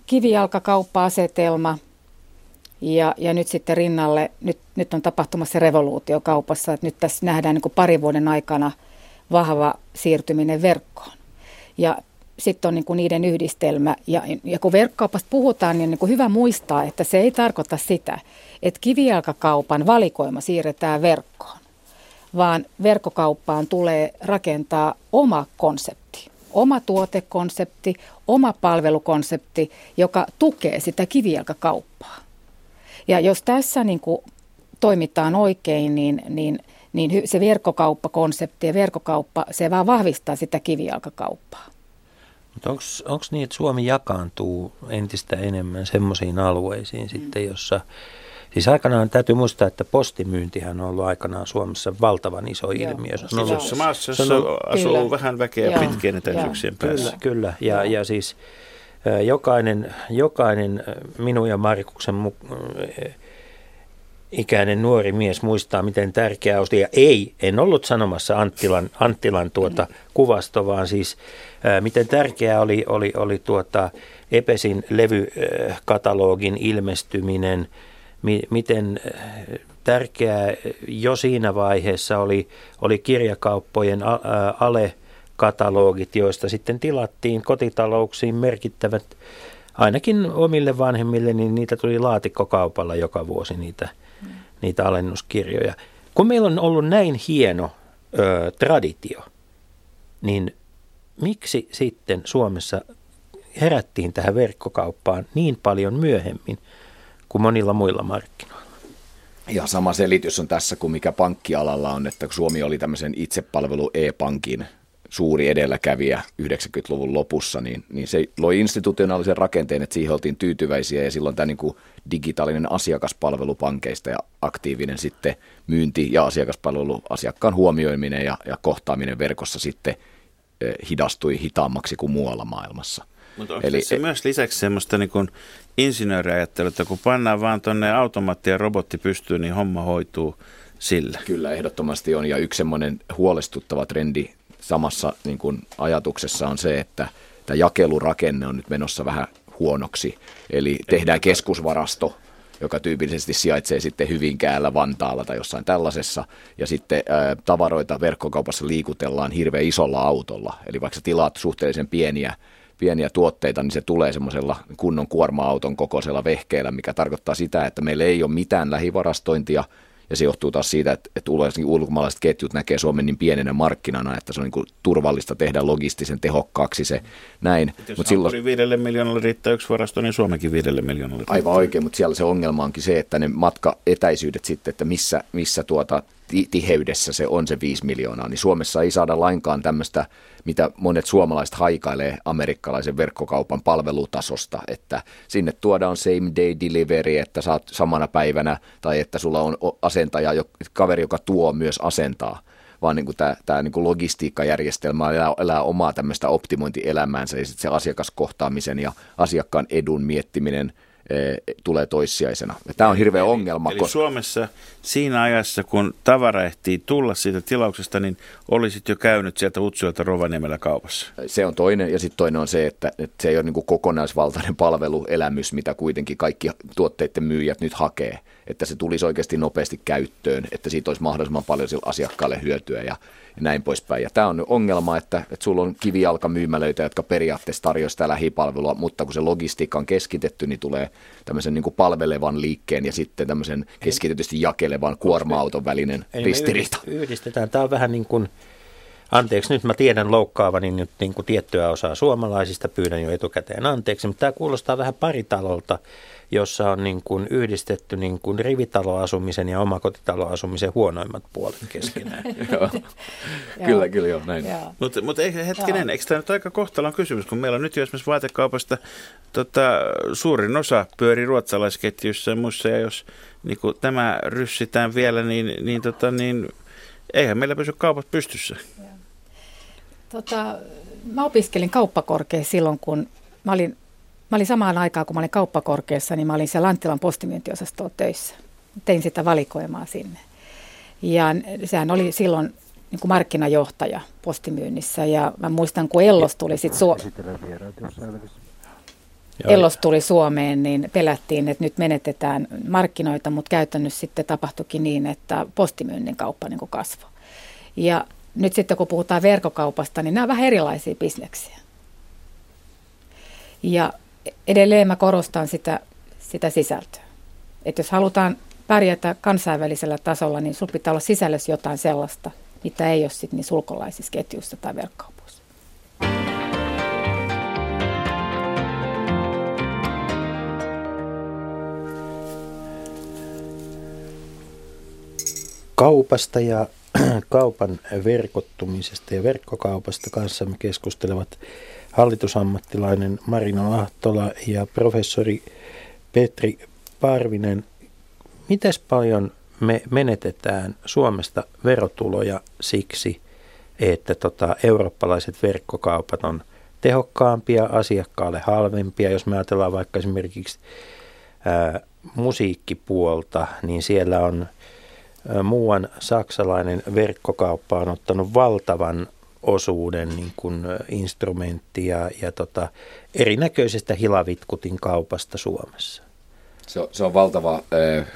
kivijalkakauppa-asetelma ja, ja nyt sitten rinnalle, nyt, nyt on tapahtumassa revoluutio kaupassa, että nyt tässä nähdään niin parin vuoden aikana vahva siirtyminen verkkoon. Ja sitten on niin kuin niiden yhdistelmä. Ja, ja kun verkkokaupasta puhutaan, niin, niin kuin hyvä muistaa, että se ei tarkoita sitä, että kivijalkakaupan valikoima siirretään verkkoon, vaan verkkokauppaan tulee rakentaa oma konsepti, oma tuotekonsepti, oma palvelukonsepti, joka tukee sitä kivijalkakauppaa. Ja jos tässä niin kuin toimitaan oikein, niin, niin, niin se verkkokauppakonsepti ja verkkokauppa, se vaan vahvistaa sitä kivijalkakauppaa. Mutta onko niin, että Suomi jakaantuu entistä enemmän semmoisiin alueisiin mm. sitten, jossa Siis aikanaan täytyy muistaa, että postimyyntihän on ollut aikanaan Suomessa valtavan iso ilmiö. Se on ollut maassa, jossa asuu kyllä. vähän väkeä Joo. pitkien etäisyyksien päässä. Kyllä, kyllä. Ja, ja siis jokainen, jokainen minun ja Markuksen ikäinen nuori mies muistaa, miten tärkeää on. Ja ei, en ollut sanomassa Anttilan, Anttilan tuota kuvasto, vaan siis miten tärkeää oli, oli, oli tuota Epesin levykatalogin ilmestyminen, mi, miten tärkeää jo siinä vaiheessa oli, oli kirjakauppojen ale katalogit, joista sitten tilattiin kotitalouksiin merkittävät, ainakin omille vanhemmille, niin niitä tuli laatikkokaupalla joka vuosi niitä – niitä alennuskirjoja. Kun meillä on ollut näin hieno ö, traditio, niin miksi sitten Suomessa herättiin tähän verkkokauppaan niin paljon myöhemmin kuin monilla muilla markkinoilla? Ja sama selitys on tässä kuin mikä pankkialalla on, että Suomi oli tämmöisen itsepalvelu e-pankin suuri edelläkävijä 90-luvun lopussa, niin, niin se loi institutionaalisen rakenteen, että siihen oltiin tyytyväisiä ja silloin tämä niin kuin digitaalinen asiakaspalvelu pankeista ja aktiivinen sitten myynti ja asiakaspalvelu, asiakkaan huomioiminen ja, ja kohtaaminen verkossa sitten eh, hidastui hitaammaksi kuin muualla maailmassa. Mutta onko Eli, se e- myös lisäksi semmoista niin kuin insinööriajattelua, että kun pannaan vaan tuonne automaatti ja robotti pystyy, niin homma hoituu sillä? Kyllä, ehdottomasti on. Ja yksi semmoinen huolestuttava trendi samassa niin kuin ajatuksessa on se, että tämä jakelurakenne on nyt menossa vähän huonoksi. Eli tehdään keskusvarasto, joka tyypillisesti sijaitsee sitten Hyvinkäällä, Vantaalla tai jossain tällaisessa. Ja sitten ää, tavaroita verkkokaupassa liikutellaan hirveän isolla autolla. Eli vaikka tilaat suhteellisen pieniä, pieniä tuotteita, niin se tulee semmoisella kunnon kuorma-auton kokoisella vehkeellä, mikä tarkoittaa sitä, että meillä ei ole mitään lähivarastointia – ja se johtuu taas siitä, että, että ulkomaalaiset ketjut näkee Suomen niin pienenä markkinana, että se on niin kuin turvallista tehdä logistisen tehokkaaksi se näin. Jos Mut silloin, viidelle miljoonalle riittää yksi varasto, niin Suomenkin viidelle miljoonalle. Aivan oikein, mutta siellä se ongelma onkin se, että ne matkaetäisyydet sitten, että missä, missä tuota tiheydessä se on se 5 miljoonaa, niin Suomessa ei saada lainkaan tämmöistä, mitä monet suomalaiset haikailee amerikkalaisen verkkokaupan palvelutasosta, että sinne tuodaan same day delivery, että saat samana päivänä, tai että sulla on asentaja, kaveri, joka tuo myös asentaa vaan niin tämä, niin logistiikkajärjestelmä elää, elää omaa tämmöistä optimointielämäänsä ja sitten se asiakaskohtaamisen ja asiakkaan edun miettiminen – tulee toissijaisena. Tämä on hirveä eli, ongelma. Eli Suomessa siinä ajassa, kun tavara ehtii tulla siitä tilauksesta, niin olisit jo käynyt sieltä Utsuilta Rovaniemellä kaupassa. Se on toinen, ja sitten toinen on se, että, että se ei ole niin kokonaisvaltainen palveluelämys, mitä kuitenkin kaikki tuotteiden myyjät nyt hakee. Että se tulisi oikeasti nopeasti käyttöön, että siitä olisi mahdollisimman paljon sille asiakkaalle hyötyä ja ja näin poispäin. Ja tämä on ongelma, että, että sulla on kivijalkamyymälöitä, jotka periaatteessa tarjoavat sitä lähipalvelua, mutta kun se logistiikka on keskitetty, niin tulee tämmöisen niin kuin palvelevan liikkeen ja sitten tämmöisen keskitetysti jakelevan kuorma-auton välinen ristiriita. Yhdistetään. Tämä on vähän niin kuin Anteeksi, nyt mä tiedän loukkaavani nyt niin kuin tiettyä osaa suomalaisista, pyydän jo etukäteen anteeksi, mutta tämä kuulostaa vähän paritalolta, jossa on niin kuin yhdistetty niin kuin rivitaloasumisen ja omakotitaloasumisen huonoimmat puolet keskenään. kyllä, kyllä joo, näin. Mutta mut hetkinen, eikö tämä nyt aika kohtalon kysymys, kun meillä on nyt jo esimerkiksi vaatekaupasta tota, suurin osa pyöri ruotsalaisketjuissa ja muissa, ja jos niin kuin tämä ryssitään vielä, niin, niin, tota, niin eihän meillä pysy kaupat pystyssä. Tota, mä opiskelin kauppakorkeassa silloin, kun mä olin, mä olin samaan aikaan, kun mä olin kauppakorkeassa, niin mä olin siellä Lanttilan postimyyntiosastolla töissä. Tein sitä valikoimaa sinne. Ja sehän oli silloin niin kuin markkinajohtaja postimyynnissä. Ja mä muistan, kun Ellos tuli sitten Suomeen. Ellos tuli Suomeen, niin pelättiin, että nyt menetetään markkinoita, mutta käytännössä sitten tapahtuikin niin, että postimyynnin kauppa niin kasvoi. Ja nyt sitten kun puhutaan verkkokaupasta, niin nämä on vähän erilaisia bisneksiä. Ja edelleen mä korostan sitä, sitä sisältöä. Että jos halutaan pärjätä kansainvälisellä tasolla, niin sulla pitää olla sisällössä jotain sellaista, mitä ei ole sitten niin sulkolaisissa ketjuissa tai verkkokaupoissa. Kaupasta ja kaupan verkottumisesta ja verkkokaupasta kanssamme keskustelevat hallitusammattilainen Marino Ahtola ja professori Petri Parvinen. Miten paljon me menetetään Suomesta verotuloja siksi, että tota, eurooppalaiset verkkokaupat on tehokkaampia, asiakkaalle halvempia. Jos me ajatellaan vaikka esimerkiksi ää, musiikkipuolta, niin siellä on muuan saksalainen verkkokauppa on ottanut valtavan osuuden niin kuin instrumentti ja, ja tota, erinäköisestä hilavitkutin kaupasta Suomessa. Se on, se on valtava,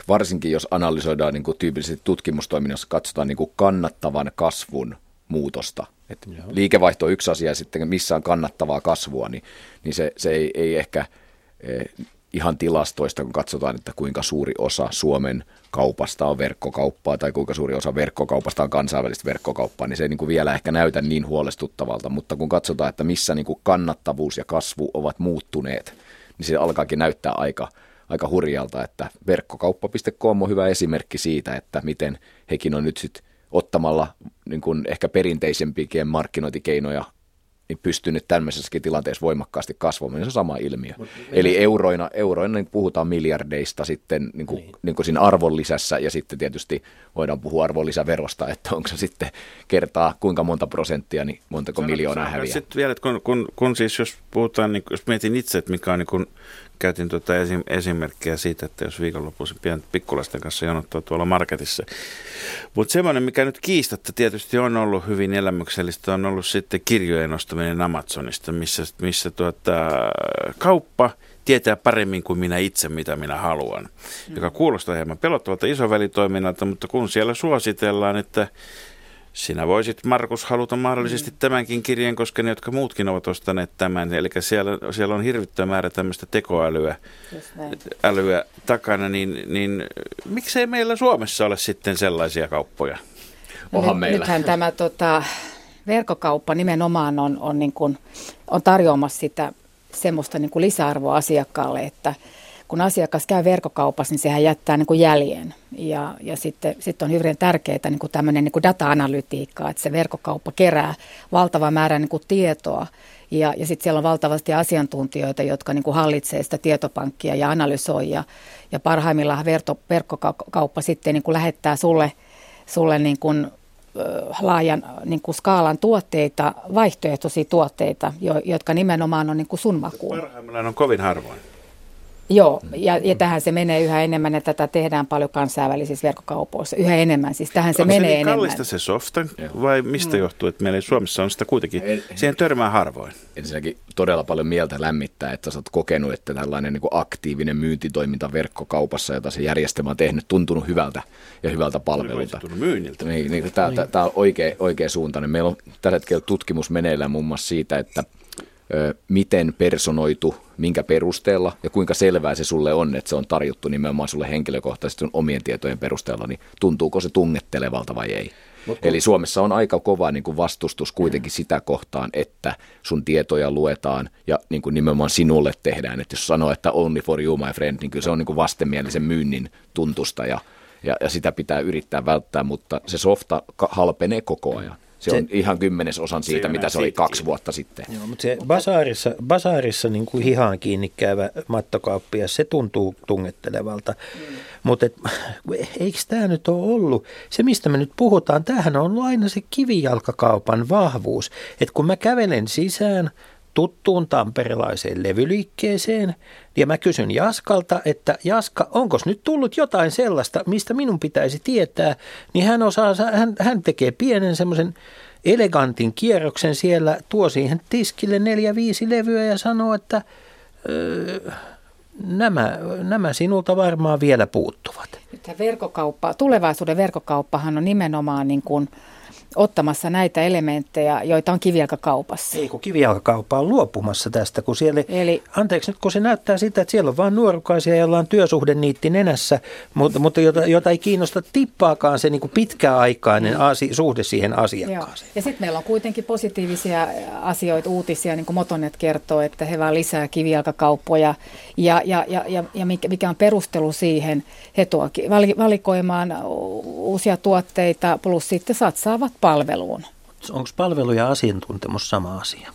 varsinkin jos analysoidaan niin kuin tyypillisesti tutkimustoiminnassa, katsotaan niin kuin kannattavan kasvun muutosta. Et liikevaihto on yksi asia ja sitten missä on kannattavaa kasvua, niin, niin se, se ei, ei ehkä ihan tilastoista, kun katsotaan, että kuinka suuri osa Suomen kaupasta on verkkokauppaa tai kuinka suuri osa verkkokaupasta on kansainvälistä verkkokauppaa, niin se ei niin kuin vielä ehkä näytä niin huolestuttavalta. Mutta kun katsotaan, että missä niin kuin kannattavuus ja kasvu ovat muuttuneet, niin se alkaakin näyttää aika, aika hurjalta, että verkkokauppa.com on hyvä esimerkki siitä, että miten hekin on nyt sitten ottamalla niin kuin ehkä perinteisempiäkin markkinointikeinoja niin pystynyt tämmöisessäkin tilanteessa voimakkaasti kasvamaan. Se on sama ilmiö. Mut, Eli euroina, euroina niin puhutaan miljardeista sitten niin kuin, niin. Niin kuin siinä arvonlisässä ja sitten tietysti voidaan puhua arvonlisäverosta, että onko se sitten kertaa kuinka monta prosenttia, niin montako Sano, miljoonaa häviää. Sitten vielä, että kun, kun, kun siis jos puhutaan, niin, jos mietin itse, että mikä on niin kuin käytin tuota esim, esimerkkiä siitä, että jos viikonloppuisin pian pikkulasten kanssa jonottaa tuolla marketissa. Mutta semmoinen, mikä nyt kiistatta tietysti on ollut hyvin elämyksellistä, on ollut sitten kirjojen ostaminen Amazonista, missä, missä tuota, kauppa tietää paremmin kuin minä itse, mitä minä haluan. Mm. Joka kuulostaa hieman pelottavalta isovälitoiminnalta, mutta kun siellä suositellaan, että sinä voisit, Markus, haluta mahdollisesti mm. tämänkin kirjeen, koska ne, jotka muutkin ovat ostaneet tämän. Eli siellä, siellä on hirvittävä määrä tämmöistä tekoälyä älyä takana, niin, niin miksei meillä Suomessa ole sitten sellaisia kauppoja? No Onhan nyt, meillä. Nythän tämä tota, verkkokauppa nimenomaan on, on, niin kuin, on tarjoamassa sitä semmoista niin kuin lisäarvoa asiakkaalle, että kun asiakas käy verkkokaupassa, niin sehän jättää niin kuin jäljen. Ja, ja sitten, sitten on hyvin tärkeää niin kuin tämmöinen niin kuin data-analytiikka, että se verkkokauppa kerää valtava määrä niin kuin tietoa. Ja, ja sitten siellä on valtavasti asiantuntijoita, jotka niin kuin hallitsee sitä tietopankkia ja analysoi. Ja, ja parhaimmillaan verkko, verkkokauppa sitten niin kuin lähettää sulle, sulle niin kuin laajan niin kuin skaalan tuotteita, vaihtoehtoisia tuotteita, jo, jotka nimenomaan on niin kuin sun makuun. Parhaimmillaan on kovin harvoin. Joo, ja, ja tähän se menee yhä enemmän, että tätä tehdään paljon kansainvälisissä verkkokaupoissa. Yhä enemmän, siis tähän se Onko menee se niin enemmän. kallista se softa vai mistä mm. johtuu, että meillä Suomessa on sitä kuitenkin, siihen törmää harvoin. Ensinnäkin todella paljon mieltä lämmittää, että sä oot kokenut, että tällainen niin kuin aktiivinen myyntitoiminta verkkokaupassa, jota se järjestelmä on tehnyt, tuntunut hyvältä ja hyvältä palvelulta. Myynniltä. Niin, niin, tämä, tämä, tämä on oikea, oikea suuntainen. Meillä on tällä hetkellä tutkimus meneillään muun muassa siitä, että miten personoitu, minkä perusteella ja kuinka selvää se sulle on, että se on tarjottu nimenomaan sulle henkilökohtaisesti sun omien tietojen perusteella, niin tuntuuko se tungettelevalta vai ei. Mutta Eli Suomessa on aika kova niin kuin vastustus kuitenkin sitä kohtaan, että sun tietoja luetaan ja niin kuin nimenomaan sinulle tehdään. Että jos sanoo, että only for you my friend, niin kyllä se on niin kuin vastenmielisen myynnin tuntusta ja, ja, ja sitä pitää yrittää välttää, mutta se softa halpenee koko ajan. Se, se on ihan kymmenesosan siitä, Siinä mitä se oli kaksi vuotta sitten. Joo, mutta se basaarissa, basaarissa niin kuin hihaan kiinni käyvä mattokauppias, se tuntuu tungettelevalta. Mm. Mutta eikö tämä nyt ole ollut, se mistä me nyt puhutaan, tämähän on ollut aina se kivijalkakaupan vahvuus. Että kun mä kävelen sisään tuttuun tamperelaiseen levyliikkeeseen, ja mä kysyn Jaskalta, että Jaska, onko nyt tullut jotain sellaista, mistä minun pitäisi tietää, niin hän, osaa, hän, hän tekee pienen semmoisen elegantin kierroksen siellä, tuo siihen tiskille neljä, viisi levyä ja sanoo, että öö, nämä, nämä sinulta varmaan vielä puuttuvat. Nyt verkkokauppa, tulevaisuuden verkkokauppahan on nimenomaan niin kuin ottamassa näitä elementtejä, joita on kivijalkakaupassa. Ei kun kivijalkakauppa on luopumassa tästä, kun siellä, Eli- anteeksi nyt kun se näyttää sitä, että siellä on vain nuorukaisia, joilla on työsuhdeniitti nenässä, mutta, mutta jota, jota ei kiinnosta tippaakaan se niin kuin pitkäaikainen asi, suhde siihen Joo. asiakkaaseen. Ja sitten meillä on kuitenkin positiivisia asioita, uutisia, niin kuin Motonet kertoo, että he vaan lisää kivijalkakauppoja. Ja, ja, ja, ja, ja mikä, on perustelu siihen, he tuo valikoimaan uusia tuotteita, plus sitten satsaavat palveluun. Onko palvelu ja asiantuntemus sama asia?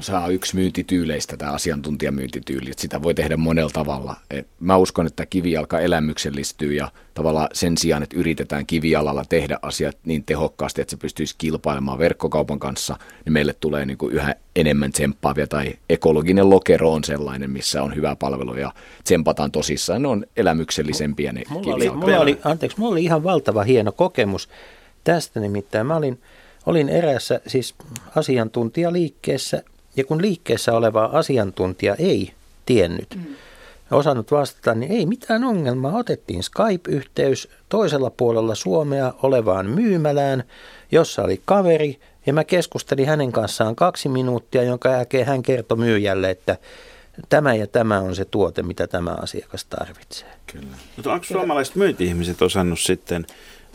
Se on yksi myyntityyleistä, tämä asiantuntijamyyntityyli, että sitä voi tehdä monella tavalla. Et mä uskon, että kivijalka elämyksellistyy ja tavallaan sen sijaan, että yritetään kivijalalla tehdä asiat niin tehokkaasti, että se pystyisi kilpailemaan verkkokaupan kanssa, niin meille tulee niin kuin yhä enemmän tsemppaavia tai ekologinen lokero on sellainen, missä on hyvä palvelu ja tsempataan tosissaan. Ne on elämyksellisempiä ne Mulla oli, mulla oli, anteeksi, mulla oli ihan valtava hieno kokemus tästä nimittäin. Mä olin, olin eräässä siis asiantuntijaliikkeessä ja kun liikkeessä oleva asiantuntija ei tiennyt, mm. osannut vastata, niin ei mitään ongelmaa. Otettiin Skype-yhteys toisella puolella Suomea olevaan myymälään, jossa oli kaveri ja mä keskustelin hänen kanssaan kaksi minuuttia, jonka jälkeen hän kertoi myyjälle, että tämä ja tämä on se tuote, mitä tämä asiakas tarvitsee. Kyllä. Mutta onko suomalaiset myynti-ihmiset osannut sitten,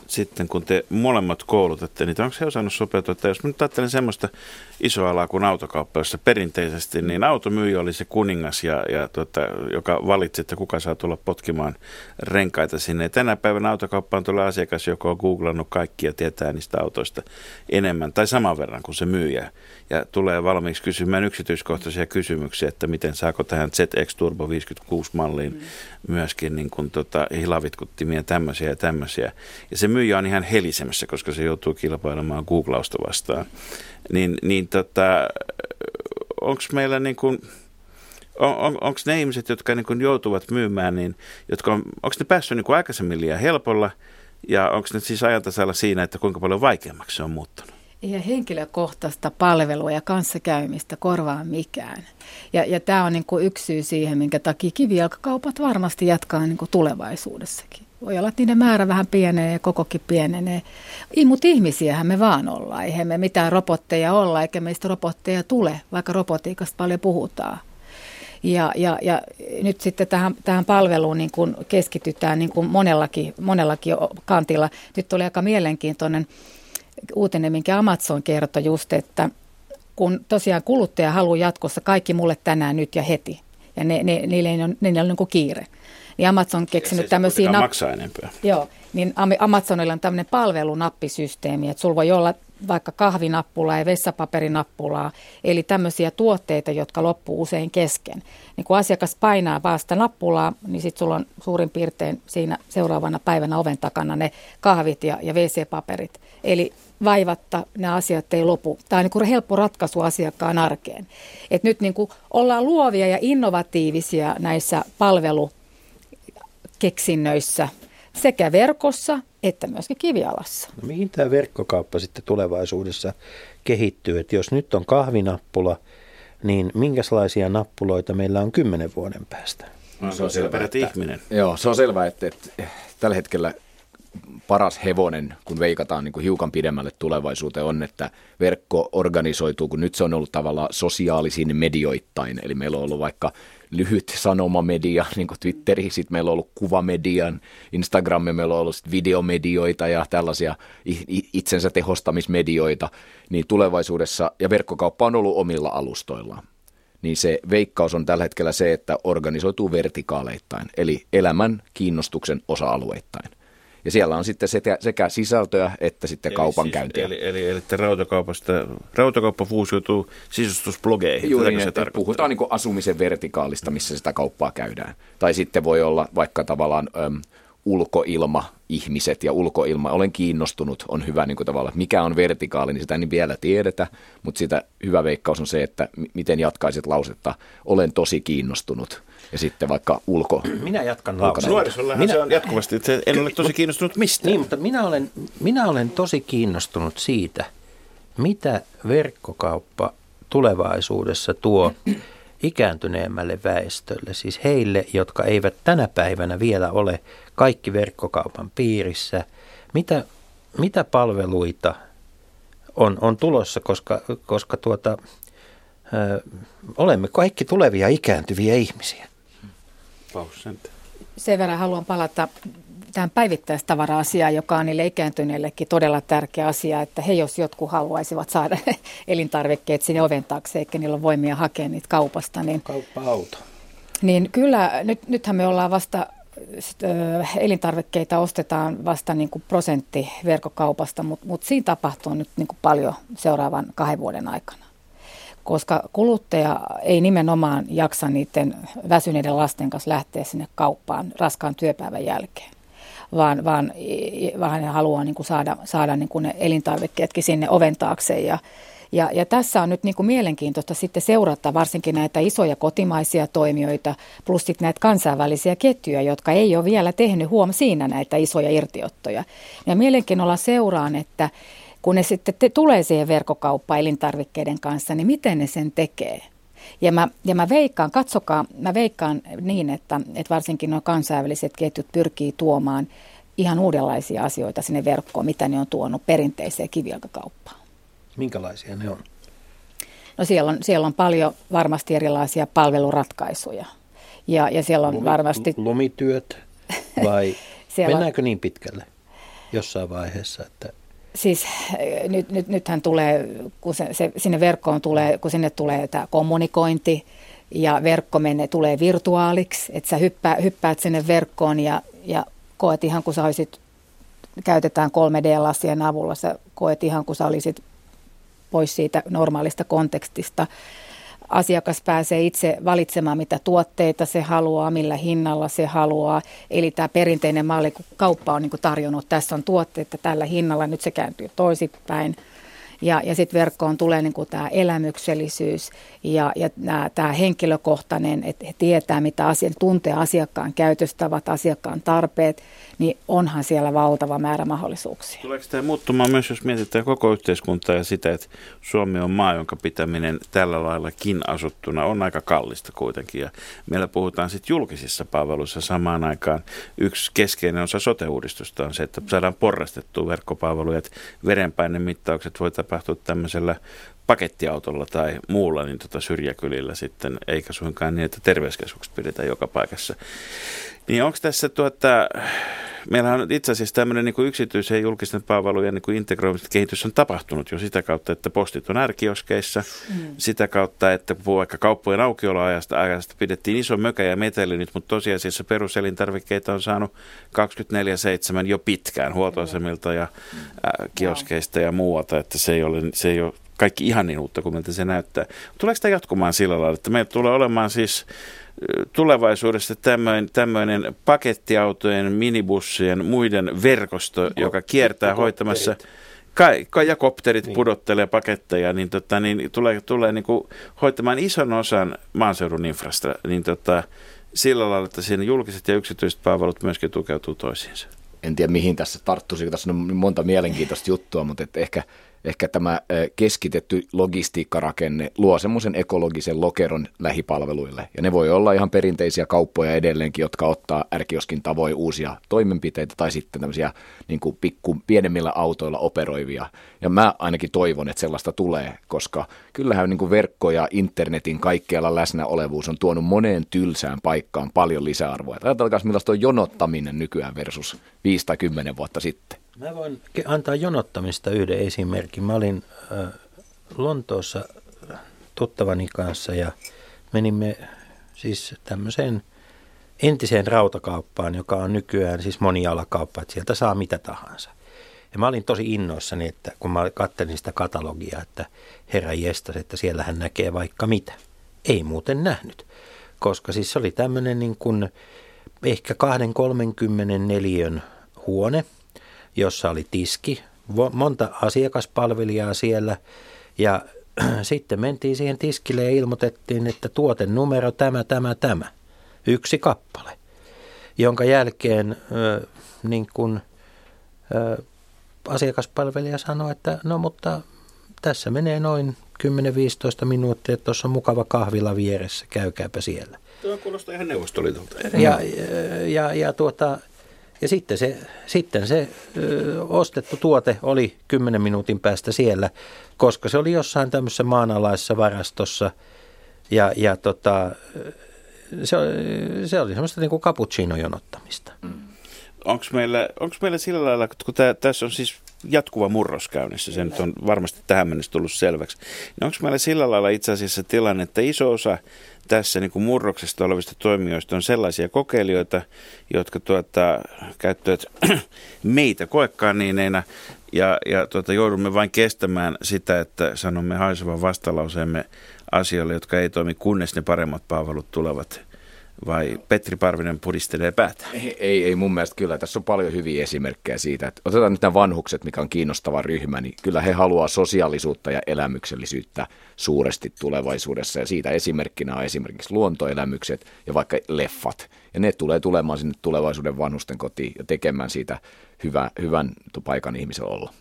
sitten, kun te molemmat koulutatte niitä, onko he osannut sopeutua? Että jos mä nyt ajattelen semmoista isoa alaa kuin autokauppa, jossa perinteisesti niin automyyjä oli se kuningas, ja, ja tuota, joka valitsi, että kuka saa tulla potkimaan renkaita sinne. Ja tänä päivänä autokauppaan tulee asiakas, joka on googlannut kaikki ja tietää niistä autoista enemmän tai saman verran kuin se myyjä. Ja tulee valmiiksi kysymään yksityiskohtaisia kysymyksiä, että miten saako tähän ZX Turbo 56 malliin mm. myöskin niin kuin tota, hilavitkuttimia tämmöisiä ja tämmöisiä. Ja se myyjä on ihan helisemässä, koska se joutuu kilpailemaan googlausta vastaan. Niin, niin tota, onko meillä niin kuin, on, on, onko ne ihmiset, jotka niin kuin joutuvat myymään, niin, jotka on, onko ne päässyt niin kuin aikaisemmin liian helpolla ja onko ne siis ajantasalla siinä, että kuinka paljon vaikeammaksi se on muuttunut? Eihän henkilökohtaista palvelua ja kanssakäymistä korvaa mikään. Ja, ja tämä on niin kuin yksi syy siihen, minkä takia kivijalkakaupat varmasti jatkaa niin kuin tulevaisuudessakin. Voi olla, että niiden määrä vähän pienenee ja kokokin pienenee. Mutta ihmisiähän me vaan ollaan. Eihän me mitään robotteja olla, eikä meistä robotteja tule, vaikka robotiikasta paljon puhutaan. Ja, ja, ja nyt sitten tähän, tähän palveluun niin kuin keskitytään niin kuin monellakin, monellakin kantilla. Nyt tuli aika mielenkiintoinen uutinen, minkä Amazon kertoi just, että kun tosiaan kuluttaja haluaa jatkossa kaikki mulle tänään, nyt ja heti. ja ne, ne, niille, ei ole, niille on niin kiire. Niin Amazon on keksinyt tämmöisiä... Nap- maksaa enempää. Joo, niin Amazonilla on tämmöinen palvelunappisysteemi, että sulla voi olla vaikka kahvinappulaa ja vessapaperinappulaa, eli tämmöisiä tuotteita, jotka loppuu usein kesken. Niin kun asiakas painaa vaan sitä nappulaa, niin sitten sulla on suurin piirtein siinä seuraavana päivänä oven takana ne kahvit ja, ja WC-paperit. Eli vaivatta nämä asiat ei lopu. Tämä on niin kuin helppo ratkaisu asiakkaan arkeen. Et nyt niin kuin ollaan luovia ja innovatiivisia näissä palvelukeksinnöissä sekä verkossa että myöskin kivialassa. No mihin tämä verkkokauppa sitten tulevaisuudessa kehittyy? Että jos nyt on kahvinappula, niin minkälaisia nappuloita meillä on kymmenen vuoden päästä? No, se on selvä, että, ihminen. Joo, se on selvää, että, että tällä hetkellä paras hevonen, kun veikataan niin kuin hiukan pidemmälle tulevaisuuteen, on, että verkko organisoituu, kun nyt se on ollut tavallaan sosiaalisin medioittain. Eli meillä on ollut vaikka lyhyt sanomamedia, niin kuin Twitteri, sitten meillä on ollut kuvamedian, Instagramia, meillä on ollut sit videomedioita ja tällaisia itsensä tehostamismedioita, niin tulevaisuudessa, ja verkkokauppa on ollut omilla alustoillaan niin se veikkaus on tällä hetkellä se, että organisoituu vertikaaleittain, eli elämän kiinnostuksen osa-alueittain. Ja siellä on sitten sekä, sekä sisältöä että sitten eli kaupankäyntiä. Siis, eli, eli, eli rautakaupasta, rautakauppa fuusiutuu sisustusblogeihin. Juuri niin, että puhutaan niin asumisen vertikaalista, missä sitä kauppaa käydään. Tai sitten voi olla vaikka tavallaan äm, ulkoilma, ihmiset ja ulkoilma. Olen kiinnostunut, on hyvä niin kuin tavallaan, mikä on vertikaali, niin sitä ei vielä tiedetä, mutta sitä hyvä veikkaus on se, että miten jatkaisit lausetta, olen tosi kiinnostunut ja sitten vaikka ulko... Minä jatkan lausetta. Nuorisollehan minä... se on jatkuvasti, että en ole tosi kiinnostunut mistä. Niin, mutta minä olen, minä olen tosi kiinnostunut siitä, mitä verkkokauppa tulevaisuudessa tuo ikääntyneemmälle väestölle, siis heille, jotka eivät tänä päivänä vielä ole kaikki verkkokaupan piirissä. Mitä, mitä palveluita on, on tulossa, koska, koska tuota, ö, olemme kaikki tulevia ikääntyviä ihmisiä. Sen verran haluan palata tähän päivittäistavara-asiaan, joka on niille ikääntyneillekin todella tärkeä asia, että he jos jotkut haluaisivat saada elintarvikkeet sinne oven taakse, eikä niillä ole voimia hakea niitä kaupasta. Niin, Kauppa-auto. Niin kyllä, nyt, nythän me ollaan vasta elintarvikkeita ostetaan vasta niin kuin prosentti verkkokaupasta, mutta, mutta siinä tapahtuu nyt niin kuin paljon seuraavan kahden vuoden aikana koska kuluttaja ei nimenomaan jaksa niiden väsyneiden lasten kanssa lähteä sinne kauppaan raskaan työpäivän jälkeen, vaan, vaan, vaan hän haluaa niin kuin saada, saada niin kuin ne elintarvikkeetkin sinne oven taakse ja, ja, ja tässä on nyt niin kuin mielenkiintoista sitten seurata varsinkin näitä isoja kotimaisia toimijoita plus sitten näitä kansainvälisiä ketjuja, jotka ei ole vielä tehnyt huom siinä näitä isoja irtiottoja. Ja mielenkiinnolla seuraan, että kun ne sitten te, tulee siihen verkkokauppaan elintarvikkeiden kanssa, niin miten ne sen tekee? Ja mä, ja mä veikkaan, katsokaa, mä veikkaan niin, että, että varsinkin nuo kansainväliset ketjut pyrkii tuomaan ihan uudenlaisia asioita sinne verkkoon, mitä ne on tuonut perinteiseen kivijalkakauppaan. Minkälaisia ne on? No siellä on, siellä on paljon varmasti erilaisia palveluratkaisuja. Ja, ja siellä on Lumi, varmasti... Lumityöt vai mennäänkö on... niin pitkälle jossain vaiheessa, että Siis eh, nyt, nyt, nythän tulee, kun se, se, sinne verkkoon tulee, kun sinne tulee tämä kommunikointi ja verkko menee, tulee virtuaaliksi, että sä hyppää, hyppäät sinne verkkoon ja, ja koet ihan kuin sä olisit, käytetään 3D-lasien avulla, sä koet ihan kuin sä olisit pois siitä normaalista kontekstista asiakas pääsee itse valitsemaan, mitä tuotteita se haluaa, millä hinnalla se haluaa. Eli tämä perinteinen malli, kun kauppa on niin kuin tarjonnut, tässä on tuotteita tällä hinnalla, nyt se kääntyy toisinpäin. Ja, ja sitten verkkoon tulee niin tämä elämyksellisyys ja, ja tämä henkilökohtainen, että he tietää, mitä asia, tuntee asiakkaan käytöstavat, asiakkaan tarpeet, niin onhan siellä valtava määrä mahdollisuuksia. Tuleeko tämä muuttumaan myös, jos mietitään koko yhteiskuntaa ja sitä, että Suomi on maa, jonka pitäminen tällä laillakin asuttuna on aika kallista kuitenkin. Ja meillä puhutaan sitten julkisissa palveluissa samaan aikaan. Yksi keskeinen osa sote-uudistusta on se, että saadaan porrastettua verkkopalveluja, että verenpainemittaukset voi tapahtua tämmöisellä pakettiautolla tai muulla niin tota syrjäkylillä sitten, eikä suinkaan niin, että terveyskeskukset pidetään joka paikassa. Niin onko tässä tuota, meillähän on itse asiassa tämmöinen niin yksityisen ja julkisten palvelujen niin integroimisen kehitys on tapahtunut jo sitä kautta, että postit on ärkioskeissa, mm. sitä kautta, että vaikka kauppojen aukioloajasta ajasta pidettiin iso mökä ja meteli nyt, mutta tosiasiassa peruselintarvikkeita on saanut 24-7 jo pitkään huoltoasemilta ja äh, kioskeista ja muualta, että se ei ole, se ei ole kaikki ihan niin uutta kuin miltä se näyttää. Tuleeko tämä jatkumaan sillä lailla, että meillä tulee olemaan siis tulevaisuudessa tämmöinen, tämmöinen pakettiautojen, minibussien, muiden verkosto, Ko- joka kiertää hoitamassa ka- ja kopterit niin. pudottelee paketteja, niin, tota, niin tulee, tulee niin kuin hoitamaan ison osan maaseudun infrasta, niin tota, sillä lailla, että siinä julkiset ja yksityiset palvelut myöskin tukeutuu toisiinsa. En tiedä mihin tässä tarttuisi, tässä on monta mielenkiintoista juttua, mutta että ehkä – ehkä tämä keskitetty logistiikkarakenne luo semmoisen ekologisen lokeron lähipalveluille. Ja ne voi olla ihan perinteisiä kauppoja edelleenkin, jotka ottaa ärkioskin tavoin uusia toimenpiteitä tai sitten tämmöisiä niin kuin pikku, pienemmillä autoilla operoivia. Ja mä ainakin toivon, että sellaista tulee, koska kyllähän niin kuin verkko ja internetin kaikkialla läsnäolevuus on tuonut moneen tylsään paikkaan paljon lisäarvoa. Ajatelkaa, millaista on jonottaminen nykyään versus 5 tai 10 vuotta sitten. Mä voin antaa jonottamista yhden esimerkin. Mä olin Lontoossa tuttavani kanssa ja menimme siis tämmöiseen entiseen rautakauppaan, joka on nykyään siis monialakauppa, että sieltä saa mitä tahansa. Ja mä olin tosi innoissani, että kun mä kattelin sitä katalogia, että herra jestas, että siellä hän näkee vaikka mitä. Ei muuten nähnyt, koska siis se oli tämmöinen niin kuin ehkä 2-30 huone – jossa oli tiski, monta asiakaspalvelijaa siellä ja sitten mentiin siihen tiskille ja ilmoitettiin, että tuotenumero tämä, tämä, tämä. Yksi kappale, jonka jälkeen ö, niin kun, ö, asiakaspalvelija sanoi, että no mutta tässä menee noin 10-15 minuuttia, että tuossa on mukava kahvila vieressä, käykääpä siellä. Tuo kuulostaa ihan neuvostoliitolta. Ja, ja, ja, ja tuota, ja sitten se, sitten se ö, ostettu tuote oli 10 minuutin päästä siellä, koska se oli jossain tämmöisessä maanalaisessa varastossa. Ja, ja tota, se, se oli semmoista niin kuin cappuccino-jonottamista. Mm. Onko meillä, onko meillä sillä lailla, kun tää, tässä on siis jatkuva murros käynnissä, se nyt on varmasti tähän mennessä tullut selväksi, niin onko meillä sillä lailla itse asiassa tilanne, että iso osa tässä niin kuin murroksesta olevista toimijoista on sellaisia kokeilijoita, jotka tuota, käyttävät meitä koekaaniineina ja, ja tuota, joudumme vain kestämään sitä, että sanomme haisevan vastalauseemme asioille, jotka ei toimi, kunnes ne paremmat palvelut tulevat vai Petri Parvinen pudistelee päätä? Ei, ei, ei mun mielestä kyllä. Tässä on paljon hyviä esimerkkejä siitä, että otetaan nyt nämä vanhukset, mikä on kiinnostava ryhmä, niin kyllä he haluaa sosiaalisuutta ja elämyksellisyyttä suuresti tulevaisuudessa. Ja siitä esimerkkinä on esimerkiksi luontoelämykset ja vaikka leffat. Ja ne tulee tulemaan sinne tulevaisuuden vanhusten kotiin ja tekemään siitä hyvä, hyvän paikan ihmisen olla.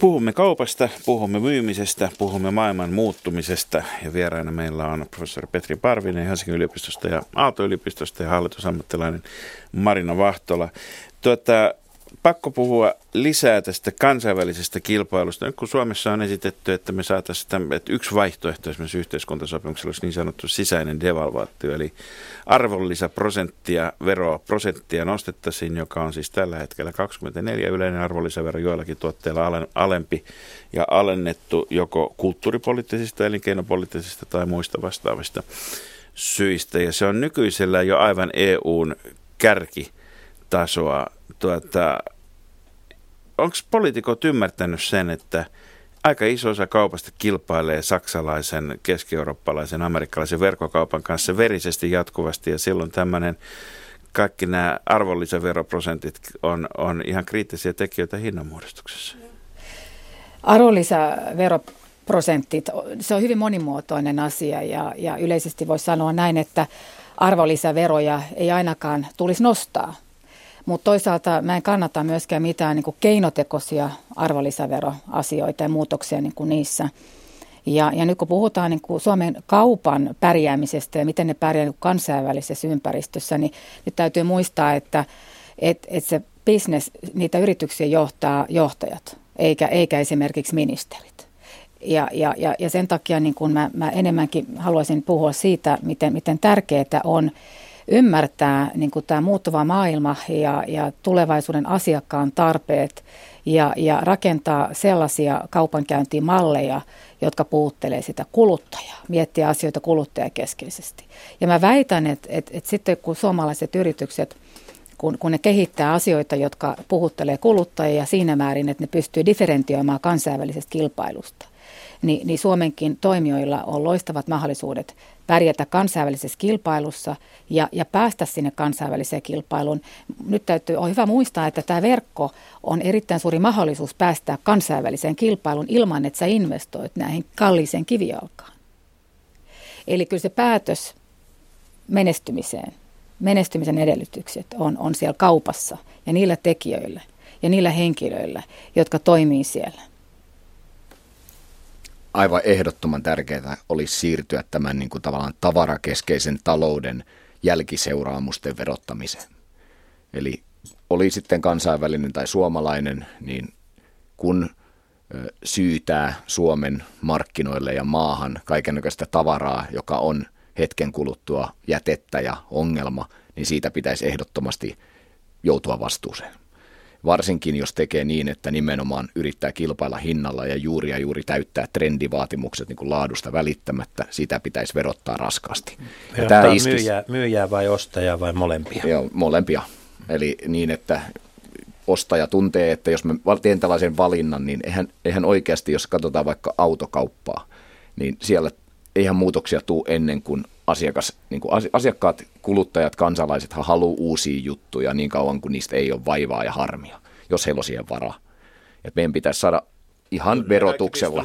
Puhumme kaupasta, puhumme myymisestä, puhumme maailman muuttumisesta ja vieraina meillä on professori Petri Parvinen Helsingin yliopistosta ja Aalto-yliopistosta ja hallitusammattilainen Marina Vahtola. Tuota, pakko puhua lisää tästä kansainvälisestä kilpailusta. Nyt kun Suomessa on esitetty, että me saataisiin, tämän, että yksi vaihtoehto esimerkiksi yhteiskuntasopimuksella olisi niin sanottu sisäinen devalvaatio, eli arvonlisäprosenttia, veroa prosenttia nostettaisiin, joka on siis tällä hetkellä 24 yleinen arvonlisävero joillakin tuotteilla alempi ja alennettu joko kulttuuripoliittisista, elinkeinopoliittisista tai muista vastaavista syistä. Ja se on nykyisellä jo aivan EUn kärkitasoa tuota, onko poliitikot ymmärtänyt sen, että aika iso osa kaupasta kilpailee saksalaisen, keski-eurooppalaisen, amerikkalaisen verkkokaupan kanssa verisesti jatkuvasti ja silloin tämmöinen kaikki nämä arvonlisäveroprosentit on, on ihan kriittisiä tekijöitä hinnanmuodostuksessa. Arvonlisäveroprosentit, se on hyvin monimuotoinen asia ja, ja yleisesti voisi sanoa näin, että arvonlisäveroja ei ainakaan tulisi nostaa mutta toisaalta mä en kannata myöskään mitään niin kuin keinotekoisia arvonlisäveroasioita ja muutoksia niin kuin niissä. Ja, ja nyt kun puhutaan niin kuin Suomen kaupan pärjäämisestä ja miten ne pärjää niin kansainvälisessä ympäristössä, niin nyt täytyy muistaa, että et, et se business, niitä yrityksiä johtaa johtajat, eikä, eikä esimerkiksi ministerit. Ja, ja, ja, ja sen takia niin kun mä, mä enemmänkin haluaisin puhua siitä, miten, miten tärkeää on ymmärtää niin kuin tämä muuttuva maailma ja, ja tulevaisuuden asiakkaan tarpeet ja, ja rakentaa sellaisia kaupankäyntimalleja, jotka puuttelee sitä kuluttajaa, miettiä asioita kuluttajakeskeisesti. Ja mä väitän, että, että, että sitten kun suomalaiset yritykset, kun, kun ne kehittää asioita, jotka puhuttelee kuluttajia siinä määrin, että ne pystyy differentioimaan kansainvälisestä kilpailusta, niin, niin Suomenkin toimijoilla on loistavat mahdollisuudet pärjätä kansainvälisessä kilpailussa ja, ja päästä sinne kansainväliseen kilpailuun. Nyt täytyy, on hyvä muistaa, että tämä verkko on erittäin suuri mahdollisuus päästä kansainväliseen kilpailuun ilman, että sä investoit näihin kalliiseen kivijalkaan. Eli kyllä se päätös menestymiseen, menestymisen edellytykset on, on siellä kaupassa ja niillä tekijöillä ja niillä henkilöillä, jotka toimii siellä aivan ehdottoman tärkeää olisi siirtyä tämän niin kuin tavallaan tavarakeskeisen talouden jälkiseuraamusten verottamiseen. Eli oli sitten kansainvälinen tai suomalainen, niin kun syytää Suomen markkinoille ja maahan kaikenlaista tavaraa, joka on hetken kuluttua jätettä ja ongelma, niin siitä pitäisi ehdottomasti joutua vastuuseen varsinkin jos tekee niin, että nimenomaan yrittää kilpailla hinnalla ja juuri ja juuri täyttää trendivaatimukset niin kuin laadusta välittämättä, sitä pitäisi verottaa raskaasti. Ja tämä iskis... myyjää, myyjää vai ostajaa vai molempia? Joo, molempia. Eli niin, että ostaja tuntee, että jos mä teen tällaisen valinnan, niin eihän, eihän oikeasti, jos katsotaan vaikka autokauppaa, niin siellä eihän muutoksia tule ennen kuin asiakas, niin kuin asiakkaat, kuluttajat, kansalaiset haluaa uusia juttuja niin kauan kuin niistä ei ole vaivaa ja harmia, jos heillä on siihen varaa. Et meidän pitäisi saada ihan no, verotuksella,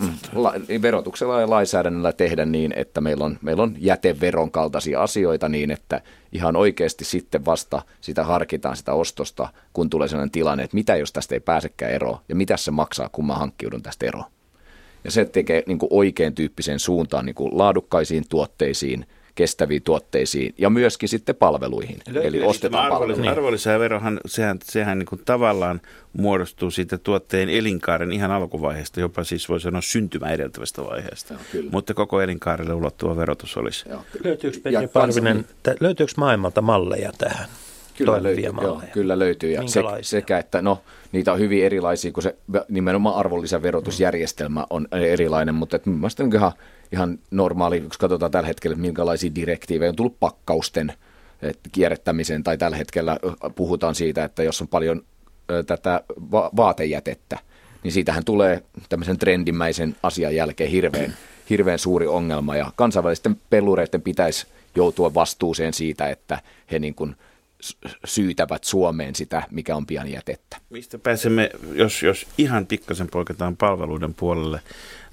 mm, la, verotuksella ja lainsäädännöllä tehdä niin, että meillä on, meillä on jäteveron kaltaisia asioita niin, että ihan oikeasti sitten vasta sitä harkitaan sitä ostosta, kun tulee sellainen tilanne, että mitä jos tästä ei pääsekään eroon ja mitä se maksaa, kun mä hankkiudun tästä eroon. Ja se tekee niin kuin oikein tyyppiseen suuntaan niin kuin laadukkaisiin tuotteisiin, kestäviin tuotteisiin ja myöskin sitten palveluihin. Löytyy, Eli ostetaan palveluja. Arvonlisäverohan, sehän, sehän niin kuin tavallaan muodostuu siitä tuotteen elinkaaren ihan alkuvaiheesta, jopa siis voi sanoa syntymä edeltävästä vaiheesta. Joo, Mutta koko elinkaarelle ulottuva verotus olisi. Joo, löytyykö, Petri Parvinen, löytyykö maailmalta malleja tähän? Kyllä löytyy, joo, kyllä löytyy. Ja se, sekä, että no, niitä on hyvin erilaisia, kun se nimenomaan arvonlisäverotusjärjestelmä on erilainen, mutta että mielestäni on ihan, ihan normaali, kun katsotaan tällä hetkellä, minkälaisia direktiivejä on tullut pakkausten kierrättämiseen, tai tällä hetkellä puhutaan siitä, että jos on paljon tätä va- vaatejätettä, niin siitähän tulee tämmöisen trendimäisen asian jälkeen hirveän, hirveän suuri ongelma, ja kansainvälisten pelureiden pitäisi joutua vastuuseen siitä, että he niin kuin – syytävät Suomeen sitä, mikä on pian jätettä. Mistä pääsemme, jos, jos ihan pikkasen poiketaan palveluiden puolelle,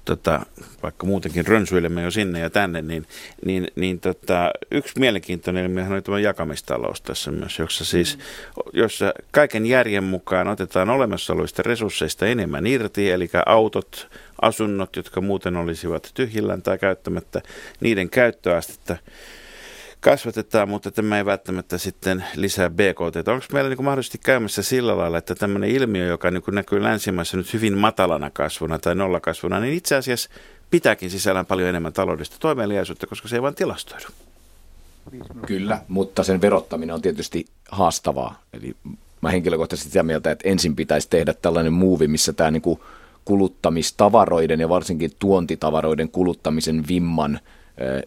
tota, vaikka muutenkin rönsyilemme jo sinne ja tänne, niin, niin, niin tota, yksi mielenkiintoinen ilmiö on tämä jakamistalous tässä myös, jossa siis, mm. jossa kaiken järjen mukaan otetaan olemassa olevista resursseista enemmän irti, eli autot, asunnot, jotka muuten olisivat tyhjillään tai käyttämättä, niiden käyttöastetta kasvatetaan, mutta tämä ei välttämättä sitten lisää BKT. Onko meillä niin mahdollisesti käymässä sillä lailla, että tämmöinen ilmiö, joka niin näkyy länsimaissa nyt hyvin matalana kasvuna tai nollakasvuna, niin itse asiassa pitääkin sisällään paljon enemmän taloudellista toimeliaisuutta, koska se ei vain tilastoidu. Kyllä, mutta sen verottaminen on tietysti haastavaa. Eli mä henkilökohtaisesti sitä mieltä, että ensin pitäisi tehdä tällainen muuvi, missä tämä niin kuluttamistavaroiden ja varsinkin tuontitavaroiden kuluttamisen vimman –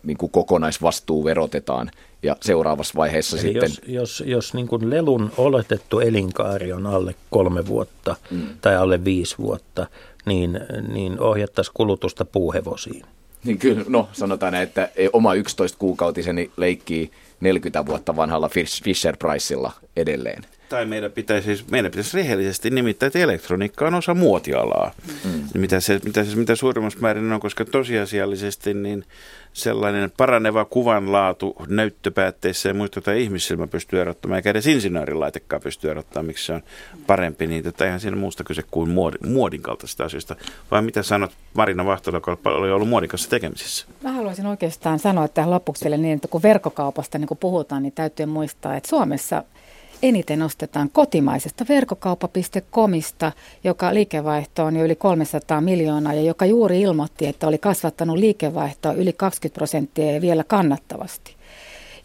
niin kuin kokonaisvastuu verotetaan ja seuraavassa vaiheessa Eli sitten... Jos, jos, jos niin kuin lelun oletettu elinkaari on alle kolme vuotta mm. tai alle viisi vuotta, niin, niin ohjattaisiin kulutusta puuhevosiin. Niin kyllä, no sanotaan, että oma 11 kuukautiseni leikkii 40 vuotta vanhalla Fisher Priceilla edelleen. Tai meidän pitäisi, siis, meidän pitäisi rehellisesti nimittää, että elektroniikka on osa muotialaa. Mm. Mitä, se, mitä, se, mitä suurimmassa määrin on, koska tosiasiallisesti niin sellainen paraneva kuvanlaatu näyttöpäätteissä ja muista, jota ihmissilmä pystyy erottamaan, eikä edes insinöörilaitekaan pystyy erottamaan, miksi se on parempi, niin tätä eihän siinä muusta kyse kuin muodin, muodin kaltaisista asioista. Vai mitä sanot Marina Vahtola, joka oli ollut muodin kanssa tekemisissä? Mä haluaisin oikeastaan sanoa tähän lopuksi vielä niin, että kun verkkokaupasta niin kun puhutaan, niin täytyy muistaa, että Suomessa – eniten ostetaan kotimaisesta verkkokauppa.comista, joka liikevaihto on jo yli 300 miljoonaa ja joka juuri ilmoitti, että oli kasvattanut liikevaihtoa yli 20 prosenttia ja vielä kannattavasti.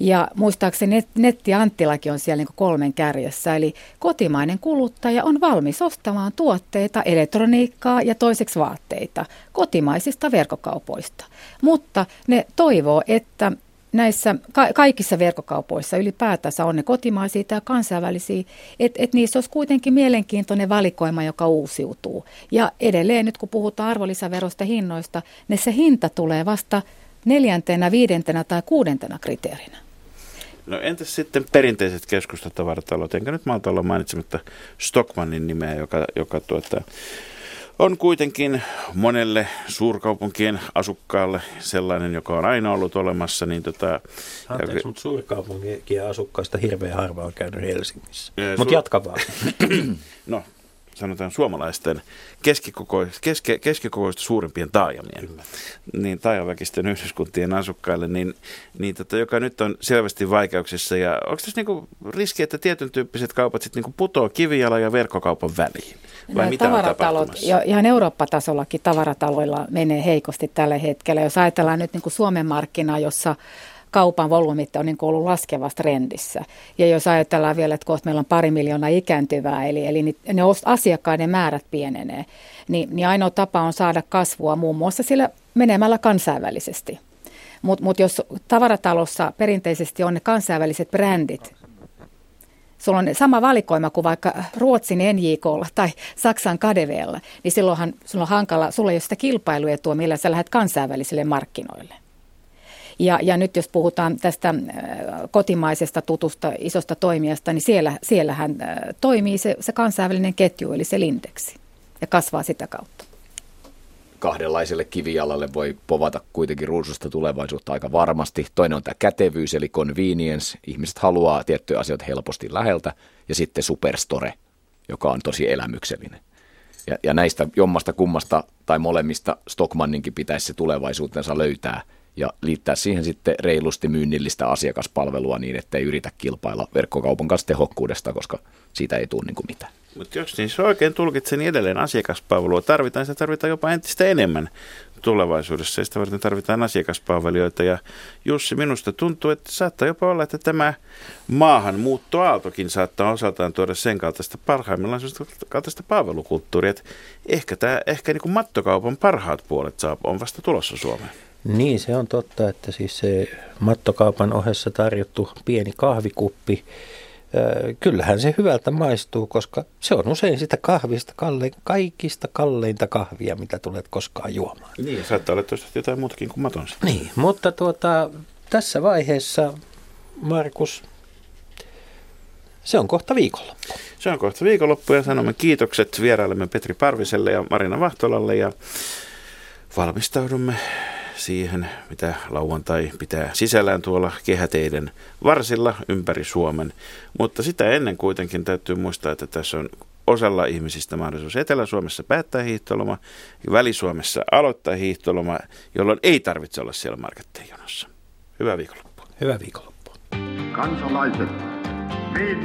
Ja muistaakseni netti Anttilakin on siellä niin kolmen kärjessä, eli kotimainen kuluttaja on valmis ostamaan tuotteita, elektroniikkaa ja toiseksi vaatteita kotimaisista verkkokaupoista. Mutta ne toivoo, että näissä ka- kaikissa verkkokaupoissa ylipäätänsä on ne kotimaisia tai kansainvälisiä, että et niissä olisi kuitenkin mielenkiintoinen valikoima, joka uusiutuu. Ja edelleen nyt kun puhutaan arvonlisäverosta hinnoista, niin se hinta tulee vasta neljäntenä, viidentenä tai kuudentena kriteerinä. No entäs sitten perinteiset keskustatavaratalot? Enkä nyt malta olla mainitsematta Stockmannin nimeä, joka, joka tuota, on kuitenkin monelle suurkaupunkien asukkaalle sellainen, joka on aina ollut olemassa. Niin tota, Anteeksi, ja, mutta suurkaupunkien asukkaista hirveän harva on käynyt Helsingissä. Mutta jatka vaan. no, sanotaan suomalaisten keskikoko, keske, keskikokoista suurimpien taajamien, Kyllä. niin taajaväkisten yhdyskuntien asukkaille, niin, niin tota, joka nyt on selvästi vaikeuksissa. Ja onko tässä niinku riski, että tietyn tyyppiset kaupat sitten niinku putoaa kivijalan ja verkkokaupan väliin? Vai Nämä mitä tavaratalot, ja ihan Eurooppa-tasollakin tavarataloilla menee heikosti tällä hetkellä. Jos ajatellaan nyt niin kuin Suomen markkinaa, jossa kaupan volyymit on niin ollut laskevassa trendissä. Ja jos ajatellaan vielä, että kohta meillä on pari miljoonaa ikääntyvää, eli, eli ne asiakkaiden määrät pienenee, niin, niin ainoa tapa on saada kasvua muun muassa sillä menemällä kansainvälisesti. Mutta mut jos tavaratalossa perinteisesti on ne kansainväliset brändit, sulla on sama valikoima kuin vaikka Ruotsin NJKlla tai Saksan KDVllä, niin silloinhan sulla on hankala, sulla ei ole sitä kilpailuetua, millä sä lähdet kansainvälisille markkinoille. Ja, ja nyt jos puhutaan tästä äh, kotimaisesta tutusta isosta toimijasta, niin siellä, siellähän äh, toimii se, se kansainvälinen ketju, eli se Lindeksi, ja kasvaa sitä kautta kahdenlaiselle kivijalalle voi povata kuitenkin ruususta tulevaisuutta aika varmasti. Toinen on tämä kätevyys eli convenience. Ihmiset haluaa tiettyjä asioita helposti läheltä. Ja sitten superstore, joka on tosi elämyksellinen. Ja, ja näistä jommasta kummasta tai molemmista Stockmanninkin pitäisi se tulevaisuutensa löytää – ja liittää siihen sitten reilusti myynnillistä asiakaspalvelua niin, ettei yritä kilpailla verkkokaupan kanssa tehokkuudesta, koska siitä ei tule niin kuin mitään. Mutta jos niin se oikein tulkitsen, niin edelleen asiakaspalvelua tarvitaan, sitä tarvitaan jopa entistä enemmän tulevaisuudessa, ja sitä varten tarvitaan asiakaspalvelijoita. Ja Jussi, minusta tuntuu, että saattaa jopa olla, että tämä maahanmuuttoaaltokin saattaa osaltaan tuoda sen kaltaista parhaimmillaan kaltaista palvelukulttuuria, että ehkä, tämä, ehkä niin kuin mattokaupan parhaat puolet saa, on vasta tulossa Suomeen. Niin, se on totta, että siis se mattokaupan ohessa tarjottu pieni kahvikuppi, kyllähän se hyvältä maistuu, koska se on usein sitä kahvista, kalle, kaikista kalleinta kahvia, mitä tulet koskaan juomaan. Niin, saattaa olla tuosta jotain muutakin kuin matonsa. Niin, mutta tuota, tässä vaiheessa, Markus, se on kohta viikonloppu. Se on kohta viikonloppu ja sanomme kiitokset vieraillemme Petri Parviselle ja Marina Vahtolalle ja valmistaudumme siihen, mitä lauantai pitää sisällään tuolla kehäteiden varsilla ympäri Suomen. Mutta sitä ennen kuitenkin täytyy muistaa, että tässä on osalla ihmisistä mahdollisuus Etelä-Suomessa päättää hiihtoloma ja Väli-Suomessa aloittaa hiihtoloma, jolloin ei tarvitse olla siellä markettejen jonossa. Hyvää viikonloppua. Hyvää viikonloppua. Kansalaiset, niin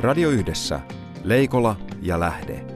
Radio Yhdessä, Leikola ja Lähde.